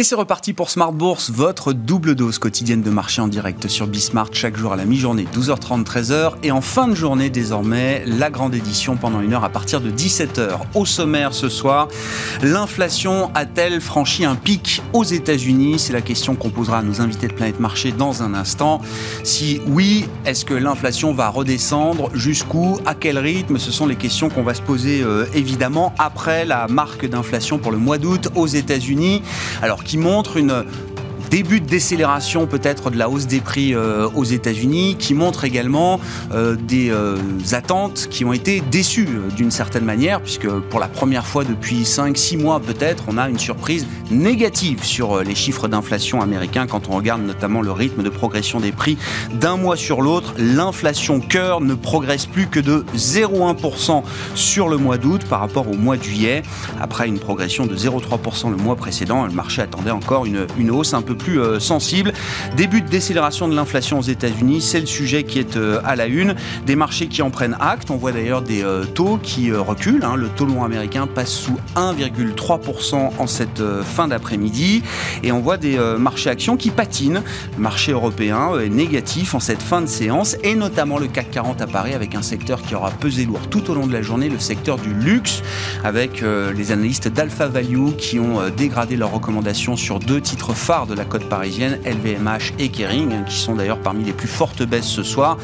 Et c'est reparti pour Smart Bourse, votre double dose quotidienne de marché en direct sur Bismart chaque jour à la mi-journée, 12h30, 13h. Et en fin de journée, désormais, la grande édition pendant une heure à partir de 17h. Au sommaire ce soir, l'inflation a-t-elle franchi un pic aux États-Unis? C'est la question qu'on posera à nos invités de Planète Marché dans un instant. Si oui, est-ce que l'inflation va redescendre? Jusqu'où? À quel rythme? Ce sont les questions qu'on va se poser euh, évidemment après la marque d'inflation pour le mois d'août aux États-Unis. Alors, qui montre une début de décélération peut-être de la hausse des prix euh, aux États-Unis, qui montre également euh, des euh, attentes qui ont été déçues d'une certaine manière, puisque pour la première fois depuis 5-6 mois peut-être, on a une surprise négative sur les chiffres d'inflation américains quand on regarde notamment le rythme de progression des prix d'un mois sur l'autre. L'inflation cœur ne progresse plus que de 0,1% sur le mois d'août par rapport au mois de juillet. Après une progression de 0,3% le mois précédent, le marché attendait encore une, une hausse un peu plus euh, sensible. Début de décélération de l'inflation aux États-Unis, c'est le sujet qui est euh, à la une. Des marchés qui en prennent acte. On voit d'ailleurs des euh, taux qui reculent. Hein. Le taux long américain passe sous 1,3% en cette fin d'après-midi. Et on voit des marchés actions qui patinent. Le marché européen est négatif en cette fin de séance et notamment le CAC 40 à Paris avec un secteur qui aura pesé lourd tout au long de la journée, le secteur du luxe, avec les analystes d'Alpha Value qui ont dégradé leurs recommandations sur deux titres phares de la côte parisienne, LVMH et Kering, hein, qui sont d'ailleurs parmi les plus fortes baisses ce soir.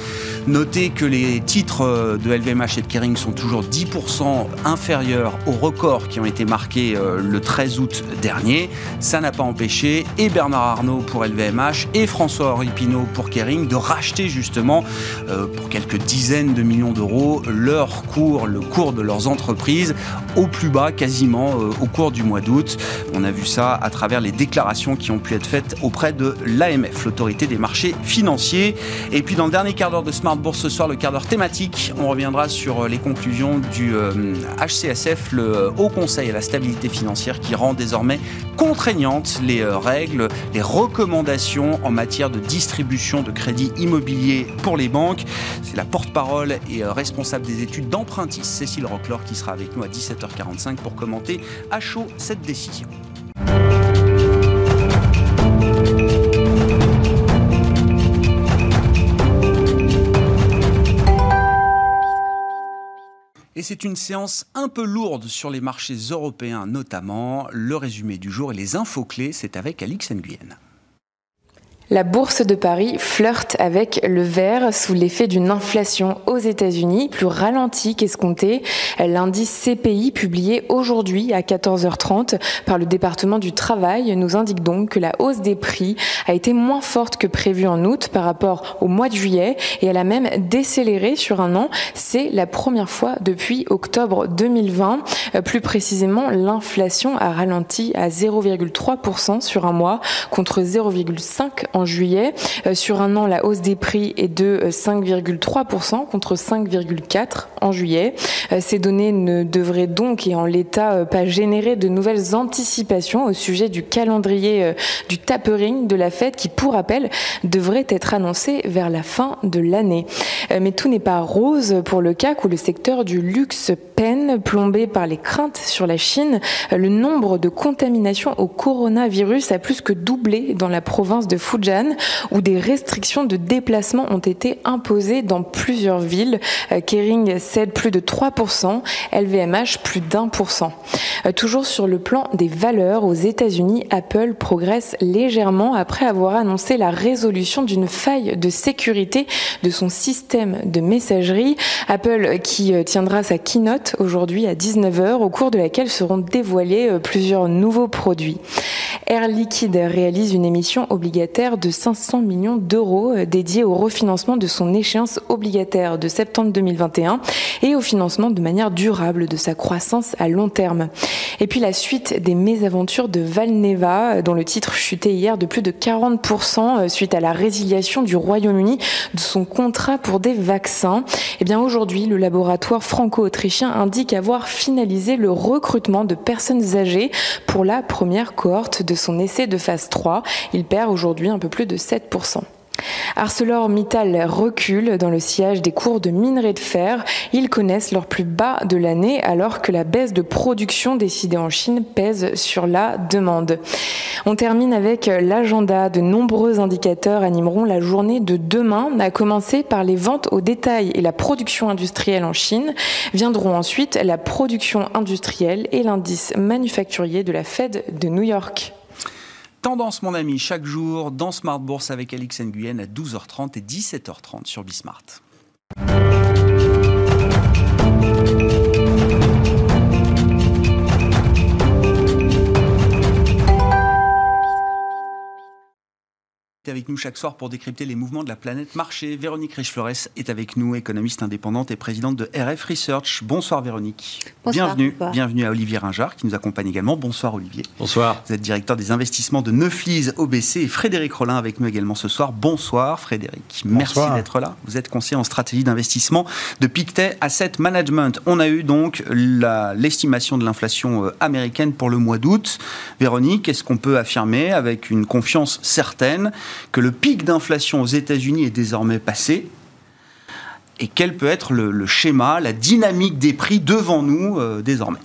Notez que les titres euh, de LVMH et de Kering sont toujours 10% inférieurs aux records qui ont été marqués euh, le 13 août dernier. Ça n'a pas empêché et Bernard Arnault pour LVMH et François-Henri Pinault pour Kering de racheter justement euh, pour quelques dizaines de millions d'euros leur cours, le cours de leurs entreprises au plus bas quasiment au cours du mois d'août. On a vu ça à travers les déclarations qui ont pu être faites auprès de l'AMF, l'autorité des marchés financiers. Et puis dans le dernier quart d'heure de Smart Bourse ce soir, le quart d'heure thématique, on reviendra sur les conclusions du HCSF, euh, le Haut Conseil à la stabilité financière, qui rend désormais contraignantes les euh, règles, les recommandations en matière de distribution de crédit immobilier pour les banques. C'est la porte-parole et euh, responsable des études d'empruntis, Cécile Rocklor, qui sera avec nous à 17h45 pour commenter à chaud cette décision. Et c'est une séance un peu lourde sur les marchés européens notamment. Le résumé du jour et les infos clés, c'est avec Alix Nguyen. La bourse de Paris flirte avec le vert sous l'effet d'une inflation aux États-Unis plus ralentie qu'escomptée. L'indice CPI publié aujourd'hui à 14h30 par le département du travail nous indique donc que la hausse des prix a été moins forte que prévu en août par rapport au mois de juillet et elle a même décéléré sur un an. C'est la première fois depuis octobre 2020. Euh, plus précisément, l'inflation a ralenti à 0,3% sur un mois contre 0,5% en juillet. Euh, sur un an, la hausse des prix est de 5,3% euh, contre 5,4% en juillet. Euh, ces données ne devraient donc, et en l'état, pas générer de nouvelles anticipations au sujet du calendrier du tapering de la fête qui, pour rappel, devrait être annoncé vers la fin de l'année. Mais tout n'est pas rose pour le CAC où le secteur du luxe peine, plombé par les craintes sur la Chine. Le nombre de contaminations au coronavirus a plus que doublé dans la province de Fujian où des restrictions de déplacement ont été imposées dans plusieurs villes. Euh, Kering cède plus de 3%, LVMH plus d'un pour cent. Euh, toujours sur le plan des valeurs, aux États-Unis, Apple progresse légèrement après avoir annoncé la résolution d'une faille de sécurité de son système de messagerie. Apple qui euh, tiendra sa keynote aujourd'hui à 19h au cours de laquelle seront dévoilés plusieurs nouveaux produits. Air Liquide réalise une émission obligataire de 500 millions d'euros dédié au refinancement de son échéance obligataire de septembre 2021 et au financement de manière durable de sa croissance à long terme. Et puis la suite des mésaventures de Valneva, dont le titre chutait hier de plus de 40% suite à la résiliation du Royaume-Uni de son contrat pour des vaccins. Et eh bien aujourd'hui, le laboratoire franco-autrichien indique avoir finalisé le recrutement de personnes âgées pour la première cohorte de son essai de phase 3. Il perd aujourd'hui un peu plus de 7%. ArcelorMittal recule dans le sillage des cours de minerai de fer. Ils connaissent leur plus bas de l'année alors que la baisse de production décidée en Chine pèse sur la demande. On termine avec l'agenda. De nombreux indicateurs animeront la journée de demain, à commencer par les ventes au détail et la production industrielle en Chine. Viendront ensuite la production industrielle et l'indice manufacturier de la Fed de New York. Tendance, mon ami, chaque jour dans Smart Bourse avec Alix Nguyen à 12h30 et 17h30 sur Bismart. Avec nous chaque soir pour décrypter les mouvements de la planète marché. Véronique Riche-Flores est avec nous, économiste indépendante et présidente de RF Research. Bonsoir Véronique. Bonsoir. Bienvenue. Bienvenue à Olivier Ringard qui nous accompagne également. Bonsoir Olivier. Bonsoir. Vous êtes directeur des investissements de Neuflis OBC et Frédéric Rollin avec nous également ce soir. Bonsoir Frédéric. Merci d'être là. Vous êtes conseiller en stratégie d'investissement de Pictet Asset Management. On a eu donc l'estimation de l'inflation euh, américaine pour le mois d'août. Véronique, est-ce qu'on peut affirmer avec une confiance certaine que le pic d'inflation aux États-Unis est désormais passé et quel peut être le, schéma, la dynamique des prix devant nous euh, désormais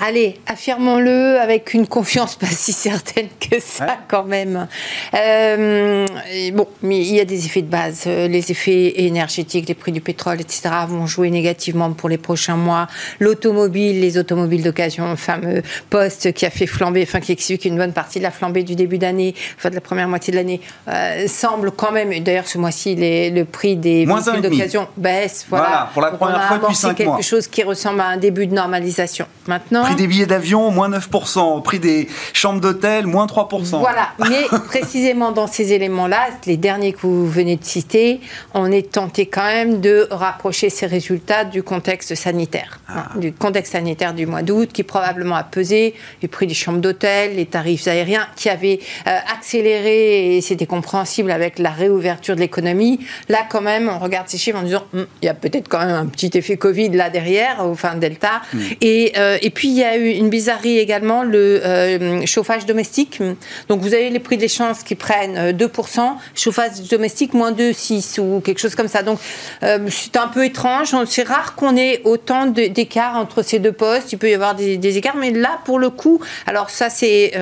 Allez, affirmons-le avec une confiance pas si certaine que ça quand même. Euh, bon, mais il y a des effets de base. Euh, les effets énergétiques, les prix du pétrole, etc. vont jouer négativement pour les prochains mois. L'automobile, les automobiles d'occasion, le fameux poste qui a fait flamber, enfin qui explique une bonne partie de la flambée du début d'année, enfin de la première moitié de l'année, euh, semble quand même. D'ailleurs, ce mois-ci, le prix des véhicules d'occasion baisse. Voilà. pour la première fois depuis 5 mois. quelque chose qui ressemble à un début de normalisation. Maintenant, Prix des billets d'avion, moins 9%. Prix des chambres d'hôtel, moins 3%. Voilà. Mais précisément dans ces éléments-là, les derniers que vous venez de citer, on est tenté quand même de rapprocher ces résultats du contexte sanitaire. Ah. Hein, du contexte sanitaire du mois d'août, qui probablement a pesé les prix des chambres d'hôtel, les tarifs aériens, qui avaient euh, accéléré, et c'était compréhensible avec la réouverture de l'économie. Là, quand même, on regarde ces chiffres en disant, hum, il y a peut-être quand même un petit effet Covid là derrière, enfin Delta. Hmm. Et, euh, et puis, il y a eu une bizarrerie également, le euh, chauffage domestique. Donc vous avez les prix de l'échange qui prennent 2%, euh, chauffage domestique moins 2,6 ou quelque chose comme ça. Donc euh, c'est un peu étrange. C'est rare qu'on ait autant d'écarts entre ces deux postes. Il peut y avoir des, écarts, mais là pour le coup, alors ça c'est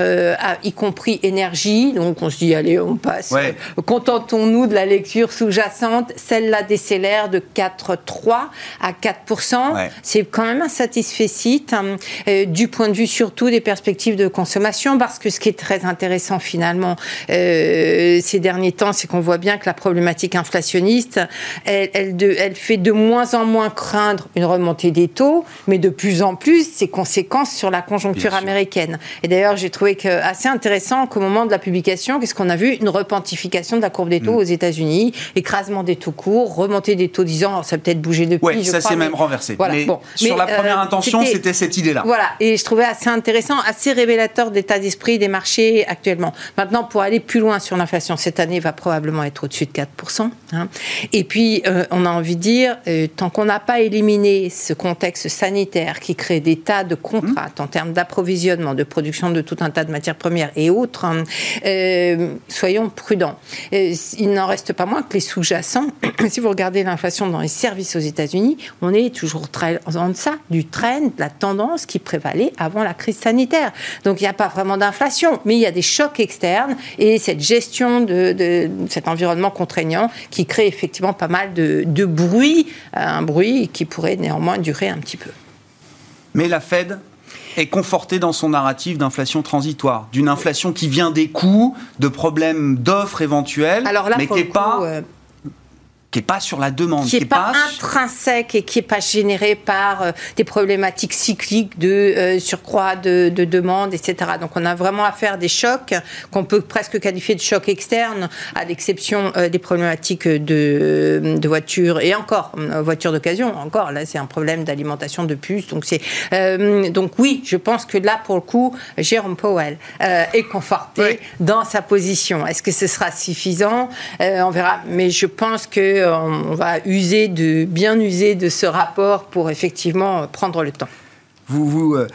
y compris énergie. Donc on se dit allez on passe. Contentons-nous de la lecture sous-jacente. Celle-là décélère de 4,3 à 4%. C'est quand même un satisfait site. Hein du point de vue surtout des perspectives de consommation, parce que ce qui est très intéressant finalement euh, ces derniers temps, c'est qu'on voit bien que la problématique inflationniste, elle, elle, fait de moins en moins craindre une remontée des taux, mais de plus en plus ses conséquences sur la conjoncture américaine. Et d'ailleurs, j'ai trouvé que assez intéressant qu'au moment de la publication, qu'est-ce qu'on a vu? Une repentification de la courbe des taux mm. aux États-Unis, écrasement des taux courts, remontée des taux 10 ans, ça peut-être bougé depuis. Oui, ça s'est même renversé. mais sur la première euh, intention, c'était cette idée-là. Voilà, et je trouvais assez intéressant, assez révélateur d'état d'esprit des marchés actuellement. Maintenant, pour aller plus loin sur l'inflation, cette année va probablement être au-dessus de 4%. Hein. Et puis, euh, on a envie de dire, euh, tant qu'on n'a pas éliminé ce contexte sanitaire qui crée des tas de contraintes en termes d'approvisionnement, de production de tout un tas de matières premières et autres, hein, euh, soyons prudents. il n'en reste pas moins que les sous-jacents, si vous regardez l'inflation dans les services aux États-Unis, on est toujours très en deçà du trend, de la tendance qui prévalait avant la crise sanitaire. Donc il n'y a pas vraiment d'inflation, mais il y a des chocs externes et cette gestion de, cet environnement contraignant qui crée effectivement pas mal de, de bruit, euh, un bruit qui pourrait néanmoins durer un petit peu. Mais la Fed est confortée dans son narratif d'inflation transitoire, d'une inflation qui vient des coûts, de problèmes d'offres éventuels, Alors là, mais qui n'est pas... Euh, qui n'est pas sur la demande, qui n'est pas, intrinsèque et qui n'est pas généré par euh, des problématiques cycliques de euh, surcroît de, de, demande, etc. Donc on a vraiment affaire des chocs qu'on peut presque qualifier de chocs externes, à l'exception euh, des problématiques de, de voitures et encore voitures d'occasion. Encore là, c'est un problème d'alimentation de puces. Donc c'est donc oui, je pense que là pour le coup, Jérôme Powell est conforté dans sa position. Est-ce que ce sera suffisant? On verra. Mais je pense que on va user de, bien user de ce rapport pour effectivement prendre le temps. Vous, vous, euh,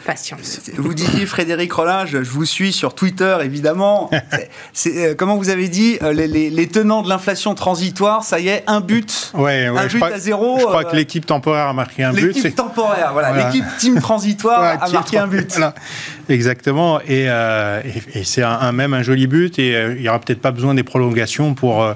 vous disiez Frédéric Rollin, je, vous suis sur Twitter évidemment. c'est, euh, comment vous avez dit euh, les, tenants de l'inflation transitoire, ça y est, un but, ouais, un but à zéro. Je crois que l'équipe temporaire a marqué un but. L'équipe temporaire, voilà. L'équipe team transitoire a marqué un but. Exactement, et, et, c'est un, même un joli but, et il n'y aura peut-être pas besoin des prolongations pour,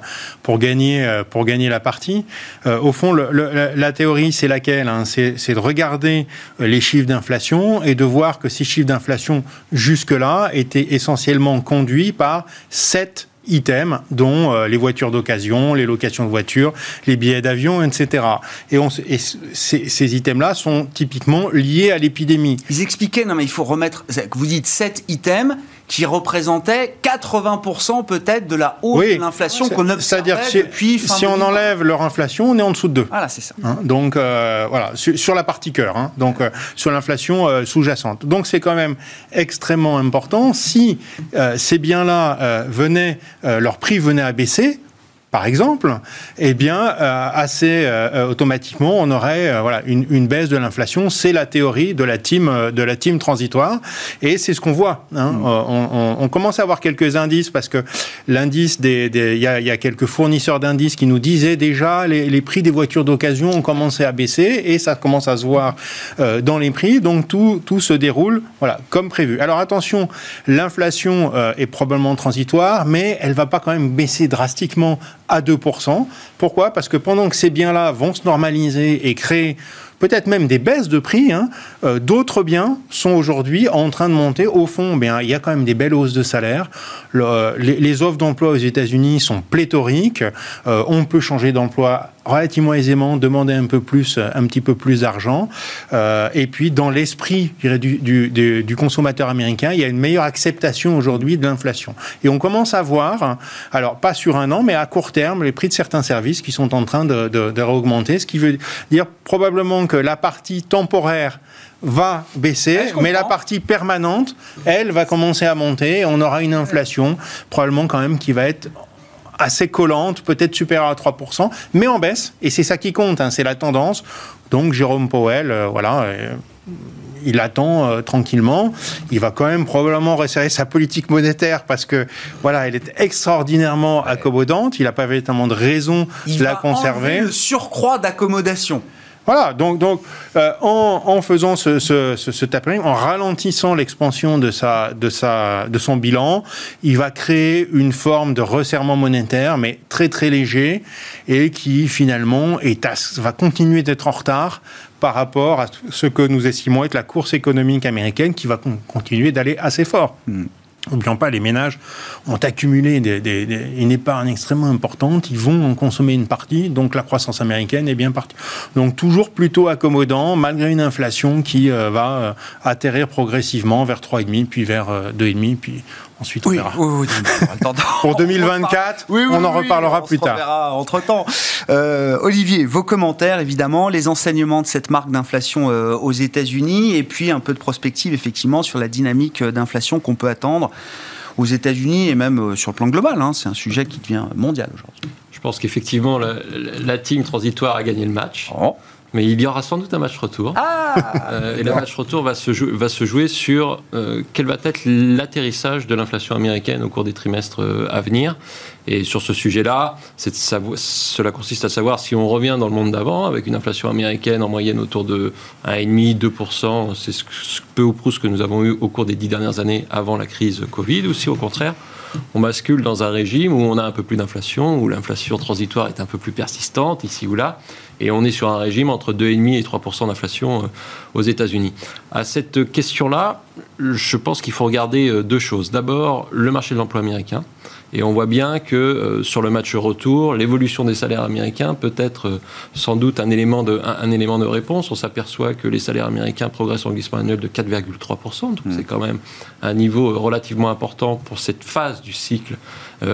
pour, gagner, pour gagner la partie. au fond, le, la, théorie, c'est laquelle hein? C'est de regarder les chiffres d'inflation et de voir que ces chiffres d'inflation jusque-là étaient essentiellement conduits par sept items, dont euh, les voitures d'occasion, les locations de voitures, les billets d'avion, etc. Et, et ces, items-là sont typiquement liés à l'épidémie. Ils expliquaient, non mais il faut remettre, vous dites sept items, qui représentait 80% peut-être de la hausse de l'inflation qu'on observait C'est-à-dire si, depuis fin si on enlève leur inflation, on est en dessous de 2. Voilà, c'est ça. Hein, donc euh, voilà, sur, la partie cœur, hein, donc euh, sur l'inflation euh, sous-jacente. Donc c'est quand même extrêmement important. Si ces biens-là venaient, leur prix venait à baisser, par exemple, eh bien, euh, assez euh, automatiquement, on aurait euh, voilà une, une, baisse de l'inflation. C'est la théorie de la team de la team transitoire, et c'est ce qu'on voit. Hein. Mm. On, on, on, commence à avoir quelques indices parce que l'indice des, il y a, y a, quelques fournisseurs d'indices qui nous disaient déjà les, les prix des voitures d'occasion ont commencé à baisser et ça commence à se voir dans les prix. Donc tout tout se déroule voilà comme prévu. Alors attention, l'inflation est probablement transitoire, mais elle va pas quand même baisser drastiquement à 2%. Pourquoi? Parce que pendant que ces biens-là vont se normaliser et créer peut-être même des baisses de prix, hein, euh, d'autres biens sont aujourd'hui en train de monter. Au fond, bien, il y a quand même des belles hausses de salaire. les, offres d'emploi aux États-Unis sont pléthoriques. Euh, on peut changer d'emploi relativement aisément, demander un peu plus, un petit peu plus d'argent. Euh, et puis, dans l'esprit du, consommateur américain, il y a une meilleure acceptation aujourd'hui de l'inflation. Et on commence à voir, alors pas sur un an, mais à court terme, les prix de certains services qui sont en train de, de, de réaugmenter, ce qui veut dire probablement la partie temporaire va baisser, mais la partie permanente, elle, va commencer à monter. On aura une inflation probablement quand même qui va être assez collante, peut-être supérieure à 3%, mais en baisse. Et c'est ça qui compte, hein, c'est la tendance. Donc Jérôme Powell, euh, voilà. Euh, il attend euh, tranquillement. Il va quand même probablement resserrer sa politique monétaire parce que voilà, elle est extraordinairement accommodante. Il n'a pas véritablement de raison de la conserver. le surcroît d'accommodation. Voilà, donc, euh, en, faisant ce, ce, tapering, en ralentissant l'expansion de, son bilan, il va créer une forme de resserrement monétaire, mais très très léger, et qui finalement va continuer d'être en retard par rapport à ce que nous estimons être la course économique américaine, qui va continuer d'aller assez fort. Hmm. N'oublions pas, les ménages ont accumulé une épargne extrêmement importante, ils vont en consommer une partie, donc la croissance américaine est bien partie. Donc toujours plutôt accommodant, malgré une inflation qui euh, va euh, atterrir progressivement vers 3,5, puis vers 2,5, euh, puis Ensuite, on oui, verra. Oui, Pour 2024, on, en reparlera plus tard. Entre temps, euh, Olivier, vos commentaires évidemment, les enseignements de cette marque d'inflation euh, aux États-Unis, et puis un peu de prospective effectivement sur la dynamique d'inflation qu'on peut attendre aux États-Unis et même euh, sur le plan global. Hein. C'est un sujet qui devient mondial aujourd'hui. Je pense qu'effectivement, la, team transitoire a gagné le match. Oh. Mais il y aura sans doute un match retour. Ah euh, et le match retour va se, va se jouer sur euh, quel va être l'atterrissage de l'inflation américaine au cours des trimestres euh, à venir. Et sur ce sujet-là, cela consiste à savoir si on revient dans le monde d'avant, avec une inflation américaine en moyenne autour de 1,5-2%, c'est ce, peu ou prou ce que nous avons eu au cours des dix dernières années avant la crise Covid, ou si au contraire, on bascule dans un régime où on a un peu plus d'inflation, où l'inflation transitoire est un peu plus persistante, ici ou là, Et on est sur un régime entre 2,5 et 3% d'inflation aux États-Unis. À cette question-là, je pense qu'il faut regarder deux choses. D'abord, le marché de l'emploi américain. Et on voit bien que euh, sur le match retour, l'évolution des salaires américains peut être euh, sans doute un élément de, un, élément de réponse. On s'aperçoit que les salaires américains progressent en glissement annuel de 4,3%. Donc mm. c'est quand même un niveau euh, relativement important pour cette phase du cycle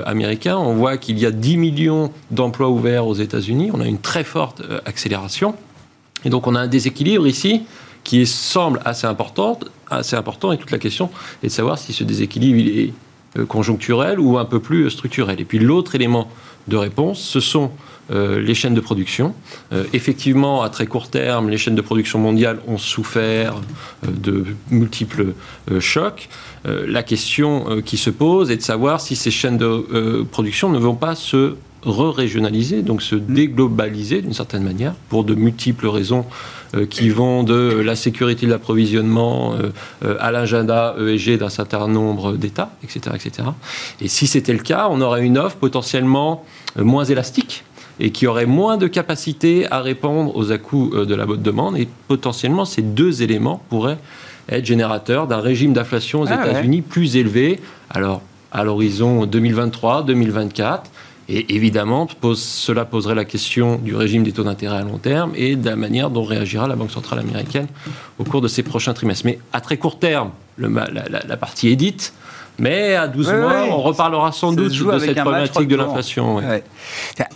américain. On voit qu'il y a 10 millions d'emplois ouverts aux États-Unis. On a une très forte accélération. Et donc on a un déséquilibre ici qui semble assez important, assez important. Et toute la question est de savoir si ce déséquilibre il est euh, conjoncturel ou un peu plus structurel. Et puis l'autre élément de réponse, ce sont euh, les chaînes de production. Euh, effectivement, à très court terme, les chaînes de production mondiales ont souffert de multiples chocs. la question qui se pose est de savoir si ces chaînes de production ne vont pas se re-régionaliser, donc se mmh. déglobaliser d'une certaine manière, pour de multiples raisons qui vont de la sécurité de l'approvisionnement euh, euh, à l'agenda ESG d'un certain nombre d'États, etc., etc. Et si c'était le cas, on aurait une offre potentiellement moins élastique et qui aurait moins de capacité à répondre aux à-coups de la bonne demande. Et potentiellement, ces deux éléments pourraient être générateurs d'un régime d'inflation aux ah États-Unis plus élevé. Alors, à l'horizon 2023-2024, et évidemment, cela poserait la question du régime des taux d'intérêt à long terme et de la manière dont réagira la Banque centrale américaine au cours de ces prochains trimestres. Mais à très court terme, la, partie est dite. Mais à 12 mois, on reparlera sans doute de cette problématique de l'inflation.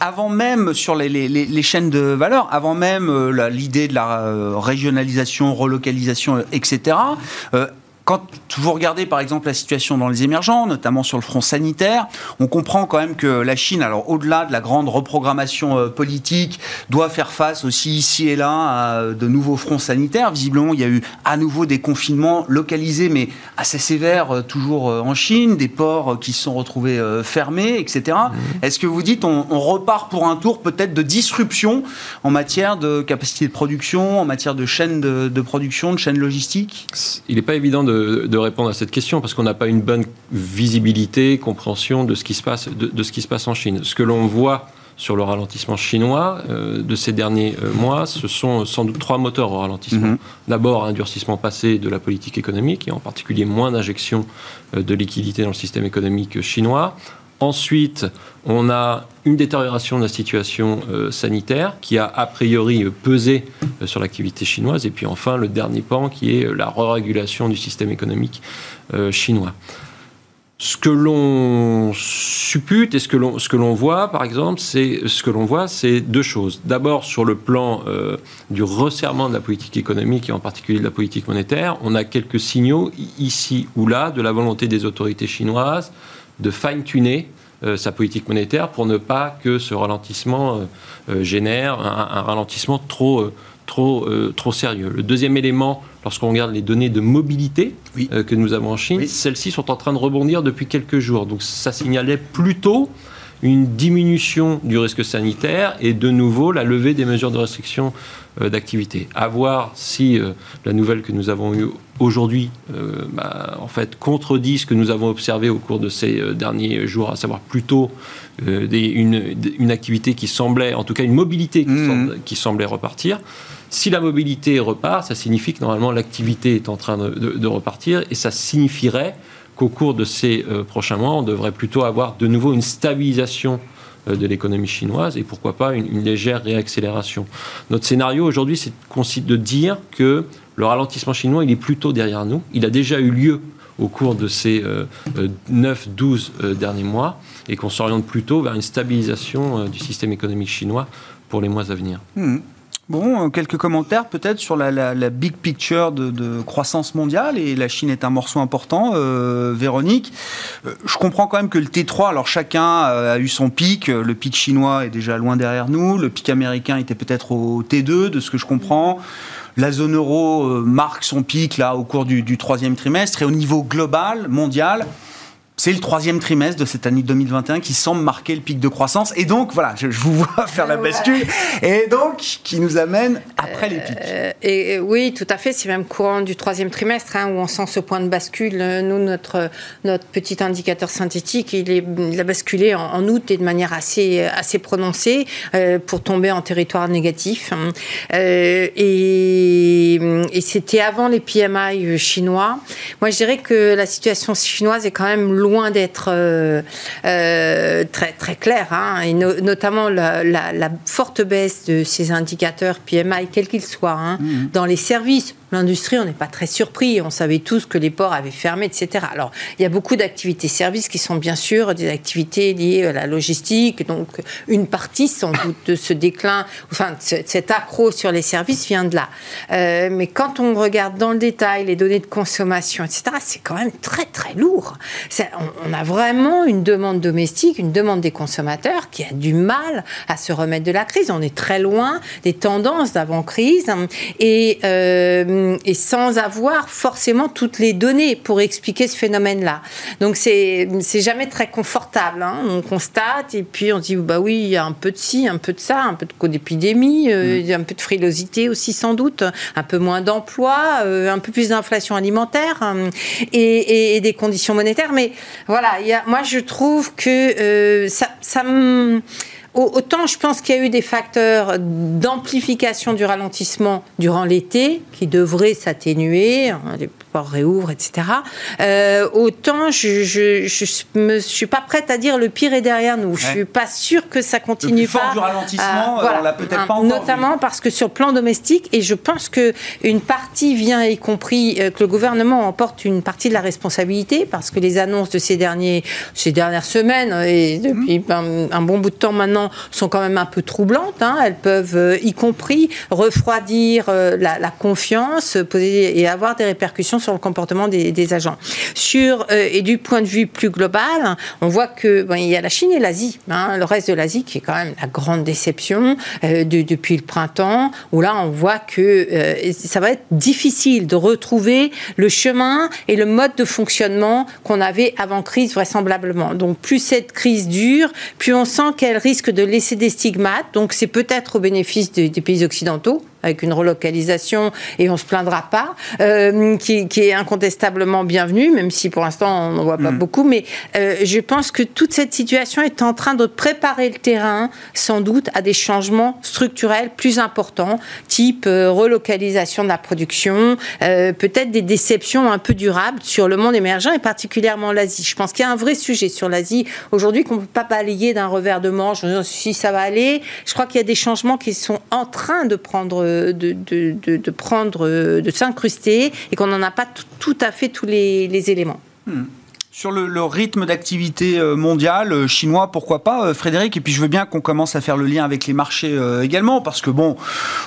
Avant même, sur les, chaînes de valeur, avant même euh, l'idée de la euh, régionalisation, relocalisation, etc., quand vous regardez par exemple la situation dans les émergents, notamment sur le front sanitaire, on comprend quand même que la Chine, alors au-delà de la grande reprogrammation euh, politique, doit faire face aussi ici et là à euh, de nouveaux fronts sanitaires. Visiblement, il y a eu à nouveau des confinements localisés, mais assez sévères, euh, toujours en Chine, des ports qui se sont retrouvés fermés, etc. Mmh. Est-ce que vous dites on, repart pour un tour peut-être de disruption en matière de capacité de production, en matière de chaîne de, de production, de chaîne logistique? Il n'est pas évident de de, répondre à cette question parce qu'on n'a pas une bonne visibilité, compréhension de ce qui se passe, de, ce qui se passe en Chine. Ce que l'on voit sur le ralentissement chinois euh, de ces derniers euh, mois, ce sont sans doute trois moteurs au ralentissement. Mhm. D'abord, un durcissement passé de la politique économique, et en particulier moins d'injection euh, de liquidités dans le système économique chinois. Ensuite, on a une détérioration de la situation euh, sanitaire qui a a priori pesé euh, sur l'activité chinoise. Et puis enfin, le dernier pan qui est euh, la re-régulation du système économique chinois. Ce que l'on suppute et ce que l'on, ce que l'on voit, par exemple, c'est ce que l'on voit, c'est deux choses. D'abord, sur le plan du resserrement de la politique économique et en particulier de la politique monétaire, on a quelques signaux ici ou là de la volonté des autorités chinoises de fine-tuner euh, sa politique monétaire pour ne pas que ce ralentissement euh, euh, génère un, ralentissement trop, trop, trop sérieux. Le deuxième élément, lorsqu'on regarde les données de mobilité que nous avons en Chine, celles-ci sont en train de rebondir depuis quelques jours. Donc ça signalait plutôt une diminution du risque sanitaire et de nouveau la levée des mesures de restriction euh, d'activité. À voir si euh, la nouvelle que nous avons eue aujourd'hui, euh, bah, en fait, contredit ce que nous avons observé au cours de ces derniers jours, à savoir plutôt une, activité qui semblait, en tout cas une mobilité mmh. qui, semblait repartir. Si la mobilité repart, ça signifie que normalement l'activité est en train de, repartir et ça signifierait qu'au cours de ces prochains mois, on devrait plutôt avoir de nouveau une stabilisation euh, de l'économie chinoise et pourquoi pas une, légère réaccélération. Notre scénario aujourd'hui, c'est de dire que le ralentissement chinois, il est plutôt derrière nous. Il a déjà eu lieu au cours de ces 9-12 euh, euh, derniers mois et qu'on s'oriente plutôt vers une stabilisation du système économique chinois pour les mois à venir. Mmh. Bon, euh, quelques commentaires peut-être sur la, big picture de, croissance mondiale, et la Chine est un morceau important, euh, Véronique. Euh, je comprends quand même que le T3, alors chacun a eu son pic, le pic chinois est déjà loin derrière nous, le pic américain était peut-être au T2, de ce que je comprends. La zone euro marque son pic là au cours du, du troisième trimestre, et au niveau global, mondial, c'est le troisième trimestre de cette année 2021 qui semble marquer le pic de croissance. Et donc, voilà, je, vous vois faire la bascule. Et donc, qui nous amène après les pics. Euh, et, oui, tout à fait. C'est même courant du troisième trimestre hein, où on sent ce point de bascule. Nous, notre, notre petit indicateur synthétique, il, est, a basculé en, août et de manière assez, assez prononcée euh, pour tomber en territoire négatif. Euh, et, et c'était avant les PMI chinois. Moi, je dirais que la situation chinoise est quand même loin d'être euh, euh, très, très clair, hein, et notamment la, forte baisse de ces indicateurs PMI, quels qu'ils soient, hein, mmh. dans les services, l'industrie, on n'est pas très surpris. On savait tous que les ports avaient fermé, etc. Alors, il y a beaucoup d'activités services qui sont bien sûr des activités liées à la logistique. Donc, une partie, sans doute, de ce déclin, enfin, cet accro sur les services vient de là. Euh, mais quand on regarde dans le détail les données de consommation, etc., c'est quand même très, très lourd. On, a vraiment une demande domestique, une demande des consommateurs qui a du mal à se remettre de la crise. On est très loin des tendances d'avant-crise. Et euh, euh, et sans avoir forcément toutes les données pour expliquer ce phénomène-là. Donc c'est jamais très confortable. Hein. On constate et puis on dit bah oui il y a un peu de ci, un peu de ça, un peu de d'épidémie, euh, mm. un peu de frilosité aussi sans doute, un peu moins d'emploi, euh, un peu plus d'inflation alimentaire hein, et, des conditions monétaires. Mais voilà, il y a, moi je trouve que ça ça me Autant je pense qu'il y a eu des facteurs d'amplification du ralentissement durant l'été qui devraient s'atténuer. Hein, port réouvre, etc. Euh, autant je ne suis pas prête à dire le pire est derrière nous. Je ne suis pas sûre que ça continue le plus pas. du ralentissement, euh, voilà, peut-être pas encore Notamment parce que sur le plan domestique, et je pense qu'une partie vient, y compris euh, que le gouvernement emporte une partie de la responsabilité, parce que les annonces de ces, derniers, ces dernières semaines, et depuis mmh. un, bon bout de temps maintenant, sont quand même un peu troublantes. Hein. Elles peuvent, y compris, refroidir la, la, confiance et avoir des répercussions sur le comportement des, agents. Sur, euh, et du point de vue plus global, on voit que il y a la Chine et l'Asie, hein, le reste de l'Asie qui est quand même la grande déception euh, depuis le printemps, où là on voit que euh, ça va être difficile de retrouver le chemin et le mode de fonctionnement qu'on avait avant crise vraisemblablement. Donc plus cette crise dure, plus on sent qu'elle risque de laisser des stigmates. Donc c'est peut-être au bénéfice des pays occidentaux avec une relocalisation, et on ne se plaindra pas, euh, qui, est incontestablement bienvenue, même si pour l'instant on n'en voit pas mm. beaucoup. Mais euh, je pense que toute cette situation est en train de préparer le terrain, sans doute, à des changements structurels plus importants, type euh, relocalisation de la production, peut-être des déceptions un peu durables sur le monde émergent et particulièrement l'Asie. Je pense qu'il y a un vrai sujet sur l'Asie aujourd'hui qu'on ne peut pas balayer d'un revers de manche. Si ça va aller, je crois qu'il y a des changements qui sont en train de prendre de, prendre, de s'incruster et qu'on n'en a pas tout à fait tous les, éléments. Hmm. Sur le, rythme d'activité euh, mondial, euh, chinois, pourquoi pas, euh, Frédéric? Et puis je veux bien qu'on commence à faire le lien avec les marchés également, parce que bon,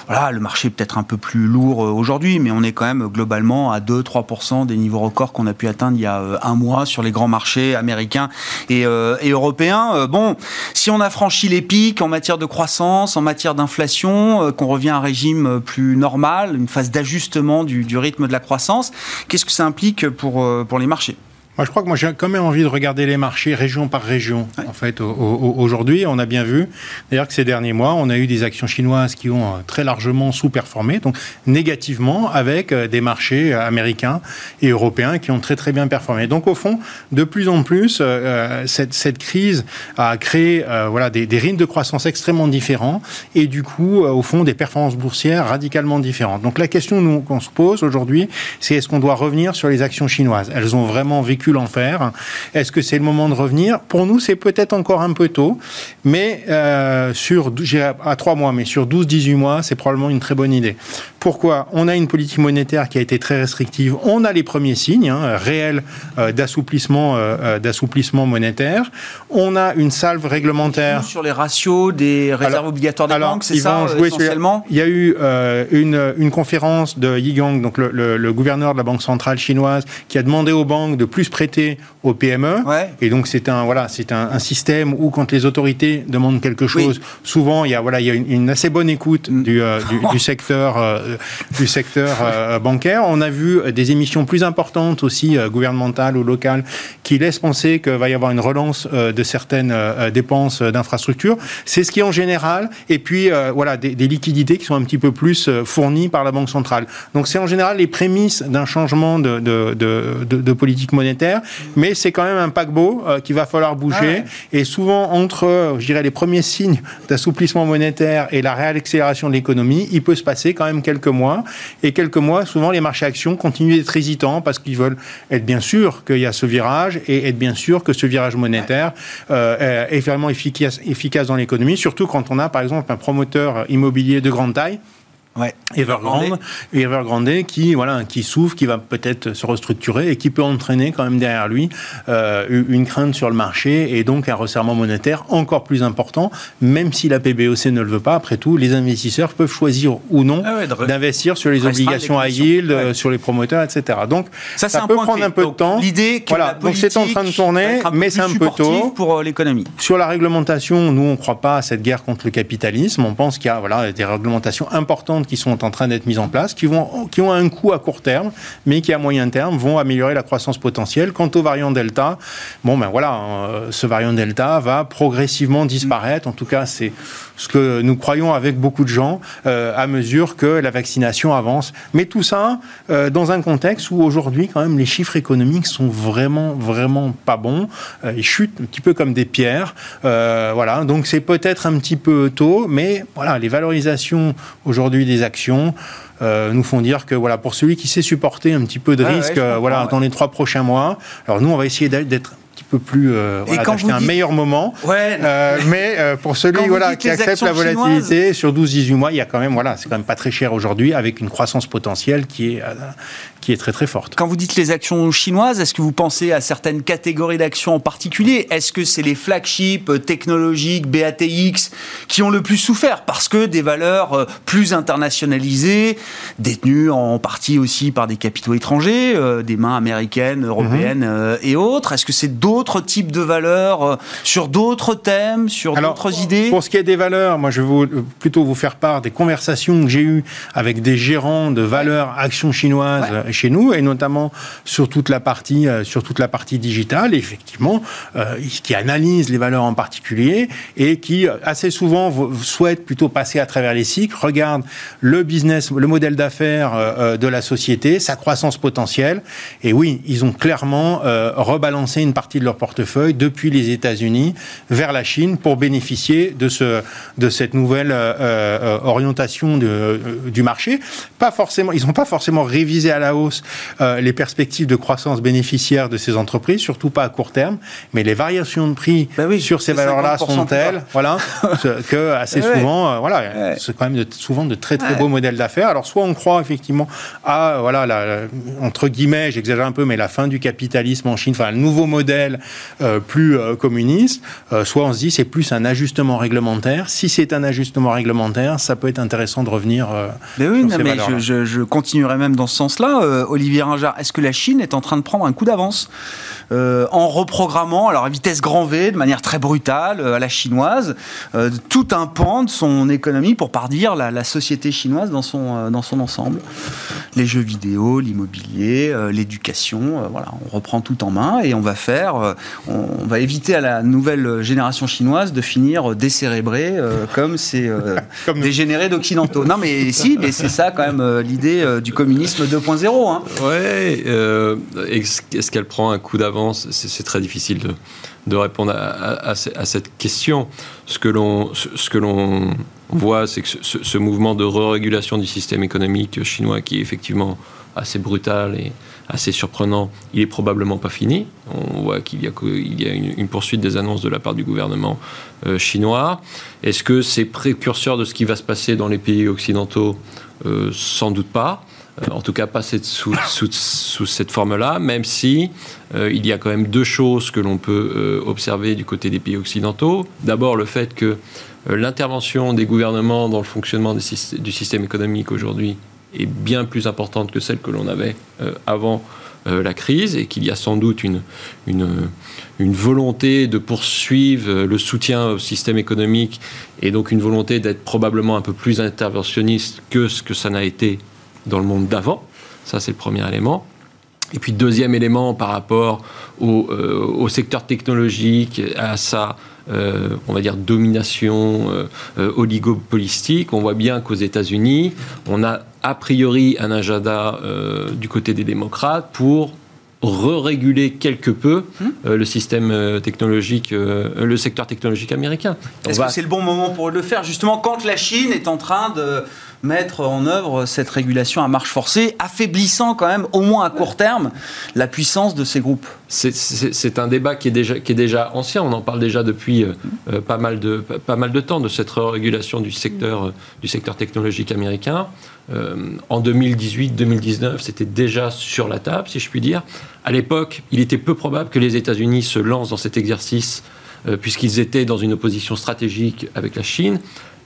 voilà, le marché est peut-être un peu plus lourd aujourd'hui, mais on est quand même globalement à 2-3% des niveaux records qu'on a pu atteindre il y a un mois sur les grands marchés américains et, européens. bon, si on a franchi les pics en matière de croissance, en matière d'inflation, qu'on revient à un régime plus normal, une phase d'ajustement du, du rythme de la croissance, qu'est-ce que ça implique pour, pour les marchés? Moi, je crois que moi, j'ai quand même envie de regarder les marchés région par région. En fait, aujourd'hui, on a bien vu, d'ailleurs, que ces derniers mois, on a eu des actions chinoises qui ont euh, très largement sous-performé, donc négativement, avec euh, des marchés euh, américains et européens qui ont très très bien performé. Donc, au fond, de plus en plus, cette, cette, crise a créé voilà, des, des, rythmes de croissance extrêmement différents et du coup, au fond, des performances boursières radicalement différentes. Donc, la question qu'on se pose aujourd'hui, c'est est-ce qu'on doit revenir sur les actions chinoises? Elles ont vraiment vécu l'enfer. Est-ce que c'est le moment de revenir? Pour nous, c'est peut-être encore un peu tôt, mais euh, sur, trois mois, mais sur 12-18 mois, c'est probablement une très bonne idée. Pourquoi On a une politique monétaire qui a été très restrictive. On a les premiers signes hein, réels euh, d'assouplissement, euh, d'assouplissement monétaire. On a une salve réglementaire sur les ratios des réserves obligatoires des banques. C'est ça essentiellement? Il y a eu une, une, conférence de Yigang, donc le, le, gouverneur de la banque centrale chinoise, qui a demandé aux banques de plus prêter aux PME. Et donc c'est un voilà, c'est un, système où quand les autorités demandent quelque chose, souvent il y a voilà, il y a une, assez bonne écoute mm. du, du, secteur du secteur euh, bancaire. On a vu des émissions plus importantes aussi gouvernementales ou locales qui laissent penser qu'il va y avoir une relance de certaines dépenses d'infrastructures. C'est ce qui en général, et puis voilà, des, des, liquidités qui sont un petit peu plus fournies par la Banque centrale. Donc c'est en général les prémices d'un changement de, de, de, de, politique monétaire, mais c'est quand même un paquebot qu'il va falloir bouger. Ah et souvent, entre, je dirais, les premiers signes d'assouplissement monétaire et la réaccélération de l'économie, il peut se passer quand même quelques mois. Et quelques mois, souvent, les marchés actions continuent d'être hésitants parce qu'ils veulent être bien sûrs qu'il y a ce virage et être bien sûr que ce virage monétaire euh, est vraiment efficace, efficace dans l'économie, surtout quand on a, par exemple, un promoteur immobilier de grande taille Ouais. Evergrande, Evergrande qui voilà qui souffre, qui va peut-être se restructurer et qui peut entraîner quand même derrière lui euh, une crainte sur le marché et donc un resserrement monétaire encore plus important, même si la PBOC ne le veut pas. Après tout, les investisseurs peuvent choisir ou non ah d'investir sur les obligations à yield, sur les promoteurs, etc. Donc ça, ça peut prendre un peu de temps. L'idée voilà, donc c'est en train de tourner, mais c'est un peu tôt pour euh, l'économie. Sur la réglementation, nous on ne croit pas à cette guerre contre le capitalisme. On pense qu'il y a voilà des réglementations importantes qui sont en train d'être mises en place, qui, vont, qui ont un coût à court terme, mais qui à moyen terme vont améliorer la croissance potentielle. Quant au variant Delta, bon ben voilà, euh, ce variant Delta va progressivement disparaître. En tout cas, c'est ce que nous croyons avec beaucoup de gens euh, à mesure que la vaccination avance. Mais tout ça euh, dans un contexte où aujourd'hui, quand même, les chiffres économiques sont vraiment, vraiment pas bons. ils chutent un petit peu comme des pierres. voilà, donc c'est peut-être un petit peu tôt, mais voilà, les valorisations aujourd'hui des actions euh, nous font dire que voilà, pour celui qui sait supporter un petit peu de risque, euh, voilà, dans les trois prochains mois, alors nous, on va essayer d'être petit peu plus euh, voilà, un meilleur moment. Ouais. Euh, mais euh, pour celui voilà, qui accepte la volatilité sur 12-18 mois, il y a quand même voilà, c'est quand même pas très cher aujourd'hui avec une croissance potentielle qui est qui est très très forte. Quand vous dites les actions chinoises, est-ce que vous pensez à certaines catégories d'actions en particulier? Est-ce que c'est les flagships euh, technologiques, BATX, qui ont le plus souffert? Parce que des valeurs euh, plus internationalisées, détenues en partie aussi par des capitaux étrangers, euh, des mains américaines, européennes mhm. et autres. Est-ce que c'est d'autres types de valeurs sur d'autres thèmes, sur d'autres idées? Pour ce qui est des valeurs, moi je vais plutôt vous faire part des conversations que j'ai eues avec des gérants de valeurs actions chinoises chez nous, et notamment sur toute la partie, euh, sur toute la partie digitale, effectivement, euh, qui analyse les valeurs en particulier et qui euh, assez souvent souhaite plutôt passer à travers les cycles, regarde le business, le modèle d'affaires de la société, sa croissance potentielle. Et oui, ils ont clairement rebalancé une partie de leur portefeuille depuis les États-Unis vers la Chine pour bénéficier de, ce, de cette nouvelle orientation du marché. Pas forcément, ils n'ont pas forcément révisé à la hausse euh, les perspectives de croissance bénéficiaire de ces entreprises, surtout pas à court terme, mais les variations de prix bah sur ces valeurs-là sont telles, voilà, que assez souvent, euh, voilà, c'est quand même de, souvent de très très beaux modèles d'affaires. Alors soit on croit effectivement à voilà, la, entre guillemets, j'exagère un peu, mais la fin du capitalisme en Chine, enfin le nouveau modèle euh, plus communiste, soit on se dit c'est plus un ajustement réglementaire. Si c'est un ajustement réglementaire, ça peut être intéressant de revenir. mais oui, non, mais je, je, je, continuerai même dans ce sens-là. Olivier Ringard, est-ce que la Chine est en train de prendre un coup d'avance euh, en reprogrammant, alors à vitesse grand V, de manière très brutale, euh, à la chinoise, euh, tout un pan de son économie, pour pas dire la, société chinoise dans son, dans son ensemble? Les jeux vidéo, l'immobilier, l'éducation, voilà, on reprend tout en main et on va faire, on, va éviter à la nouvelle génération chinoise de finir décérébré comme c'est dégénéré d'occidentaux. Non mais si, mais c'est ça quand même l'idée du communisme 2.0. Hein. Ouais, est-ce qu'elle prend un coup d'avance? C'est très difficile de, répondre à, cette question. Ce que l'on voit, c'est que ce, mouvement de re-régulation du système économique chinois, qui est effectivement assez brutal et assez surprenant, il est probablement pas fini. On voit qu'il y a, une, poursuite des annonces de la part du gouvernement euh, chinois. Est-ce que c'est précurseur de ce qui va se passer dans les pays occidentaux euh, Sans doute pas? Euh, en tout cas pas sous, sous, cette forme-là, même si euh, il y a quand même deux choses que l'on peut euh, observer du côté des pays occidentaux. D'abord le fait que l'intervention des gouvernements dans le fonctionnement du système économique aujourd'hui est bien plus importante que celle que l'on avait avant la crise et qu'il y a sans doute une volonté de poursuivre le soutien au système économique et donc une volonté d'être probablement un peu plus interventionniste que ce que ça n'a été dans le monde d'avant. Ça, c'est le premier élément. Et puis, deuxième élément par rapport au, euh, secteur technologique, à sa, euh, on va dire, domination euh, oligopolistique, on voit bien qu'aux États-Unis, on a a priori un agenda du côté des démocrates pour re-réguler quelque peu hmm. le système technologique, le secteur technologique américain. Est-ce que c'est le bon moment pour le faire, justement, quand la Chine est en train de mettre en œuvre cette régulation à marche forcée, affaiblissant quand même, au moins à court terme, la puissance de ces groupes C'est un débat qui est, déjà, ancien, on en parle déjà depuis euh, euh, pas, mal de, pas mal de temps, de cette régulation du secteur, euh, du secteur technologique américain. en 2018-2019, c'était déjà sur la table, si je puis dire. À l'époque, il était peu probable que les États-Unis se lancent dans cet exercice puisqu'ils étaient dans une opposition stratégique avec la Chine.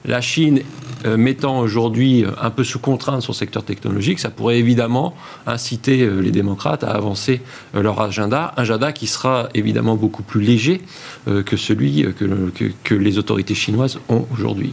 La Chine euh, mettant aujourd'hui euh, un peu sous contrainte son secteur technologique, ça pourrait évidemment inciter euh, les démocrates à avancer leur agenda, un agenda qui sera évidemment beaucoup plus léger que celui que, les autorités chinoises ont aujourd'hui.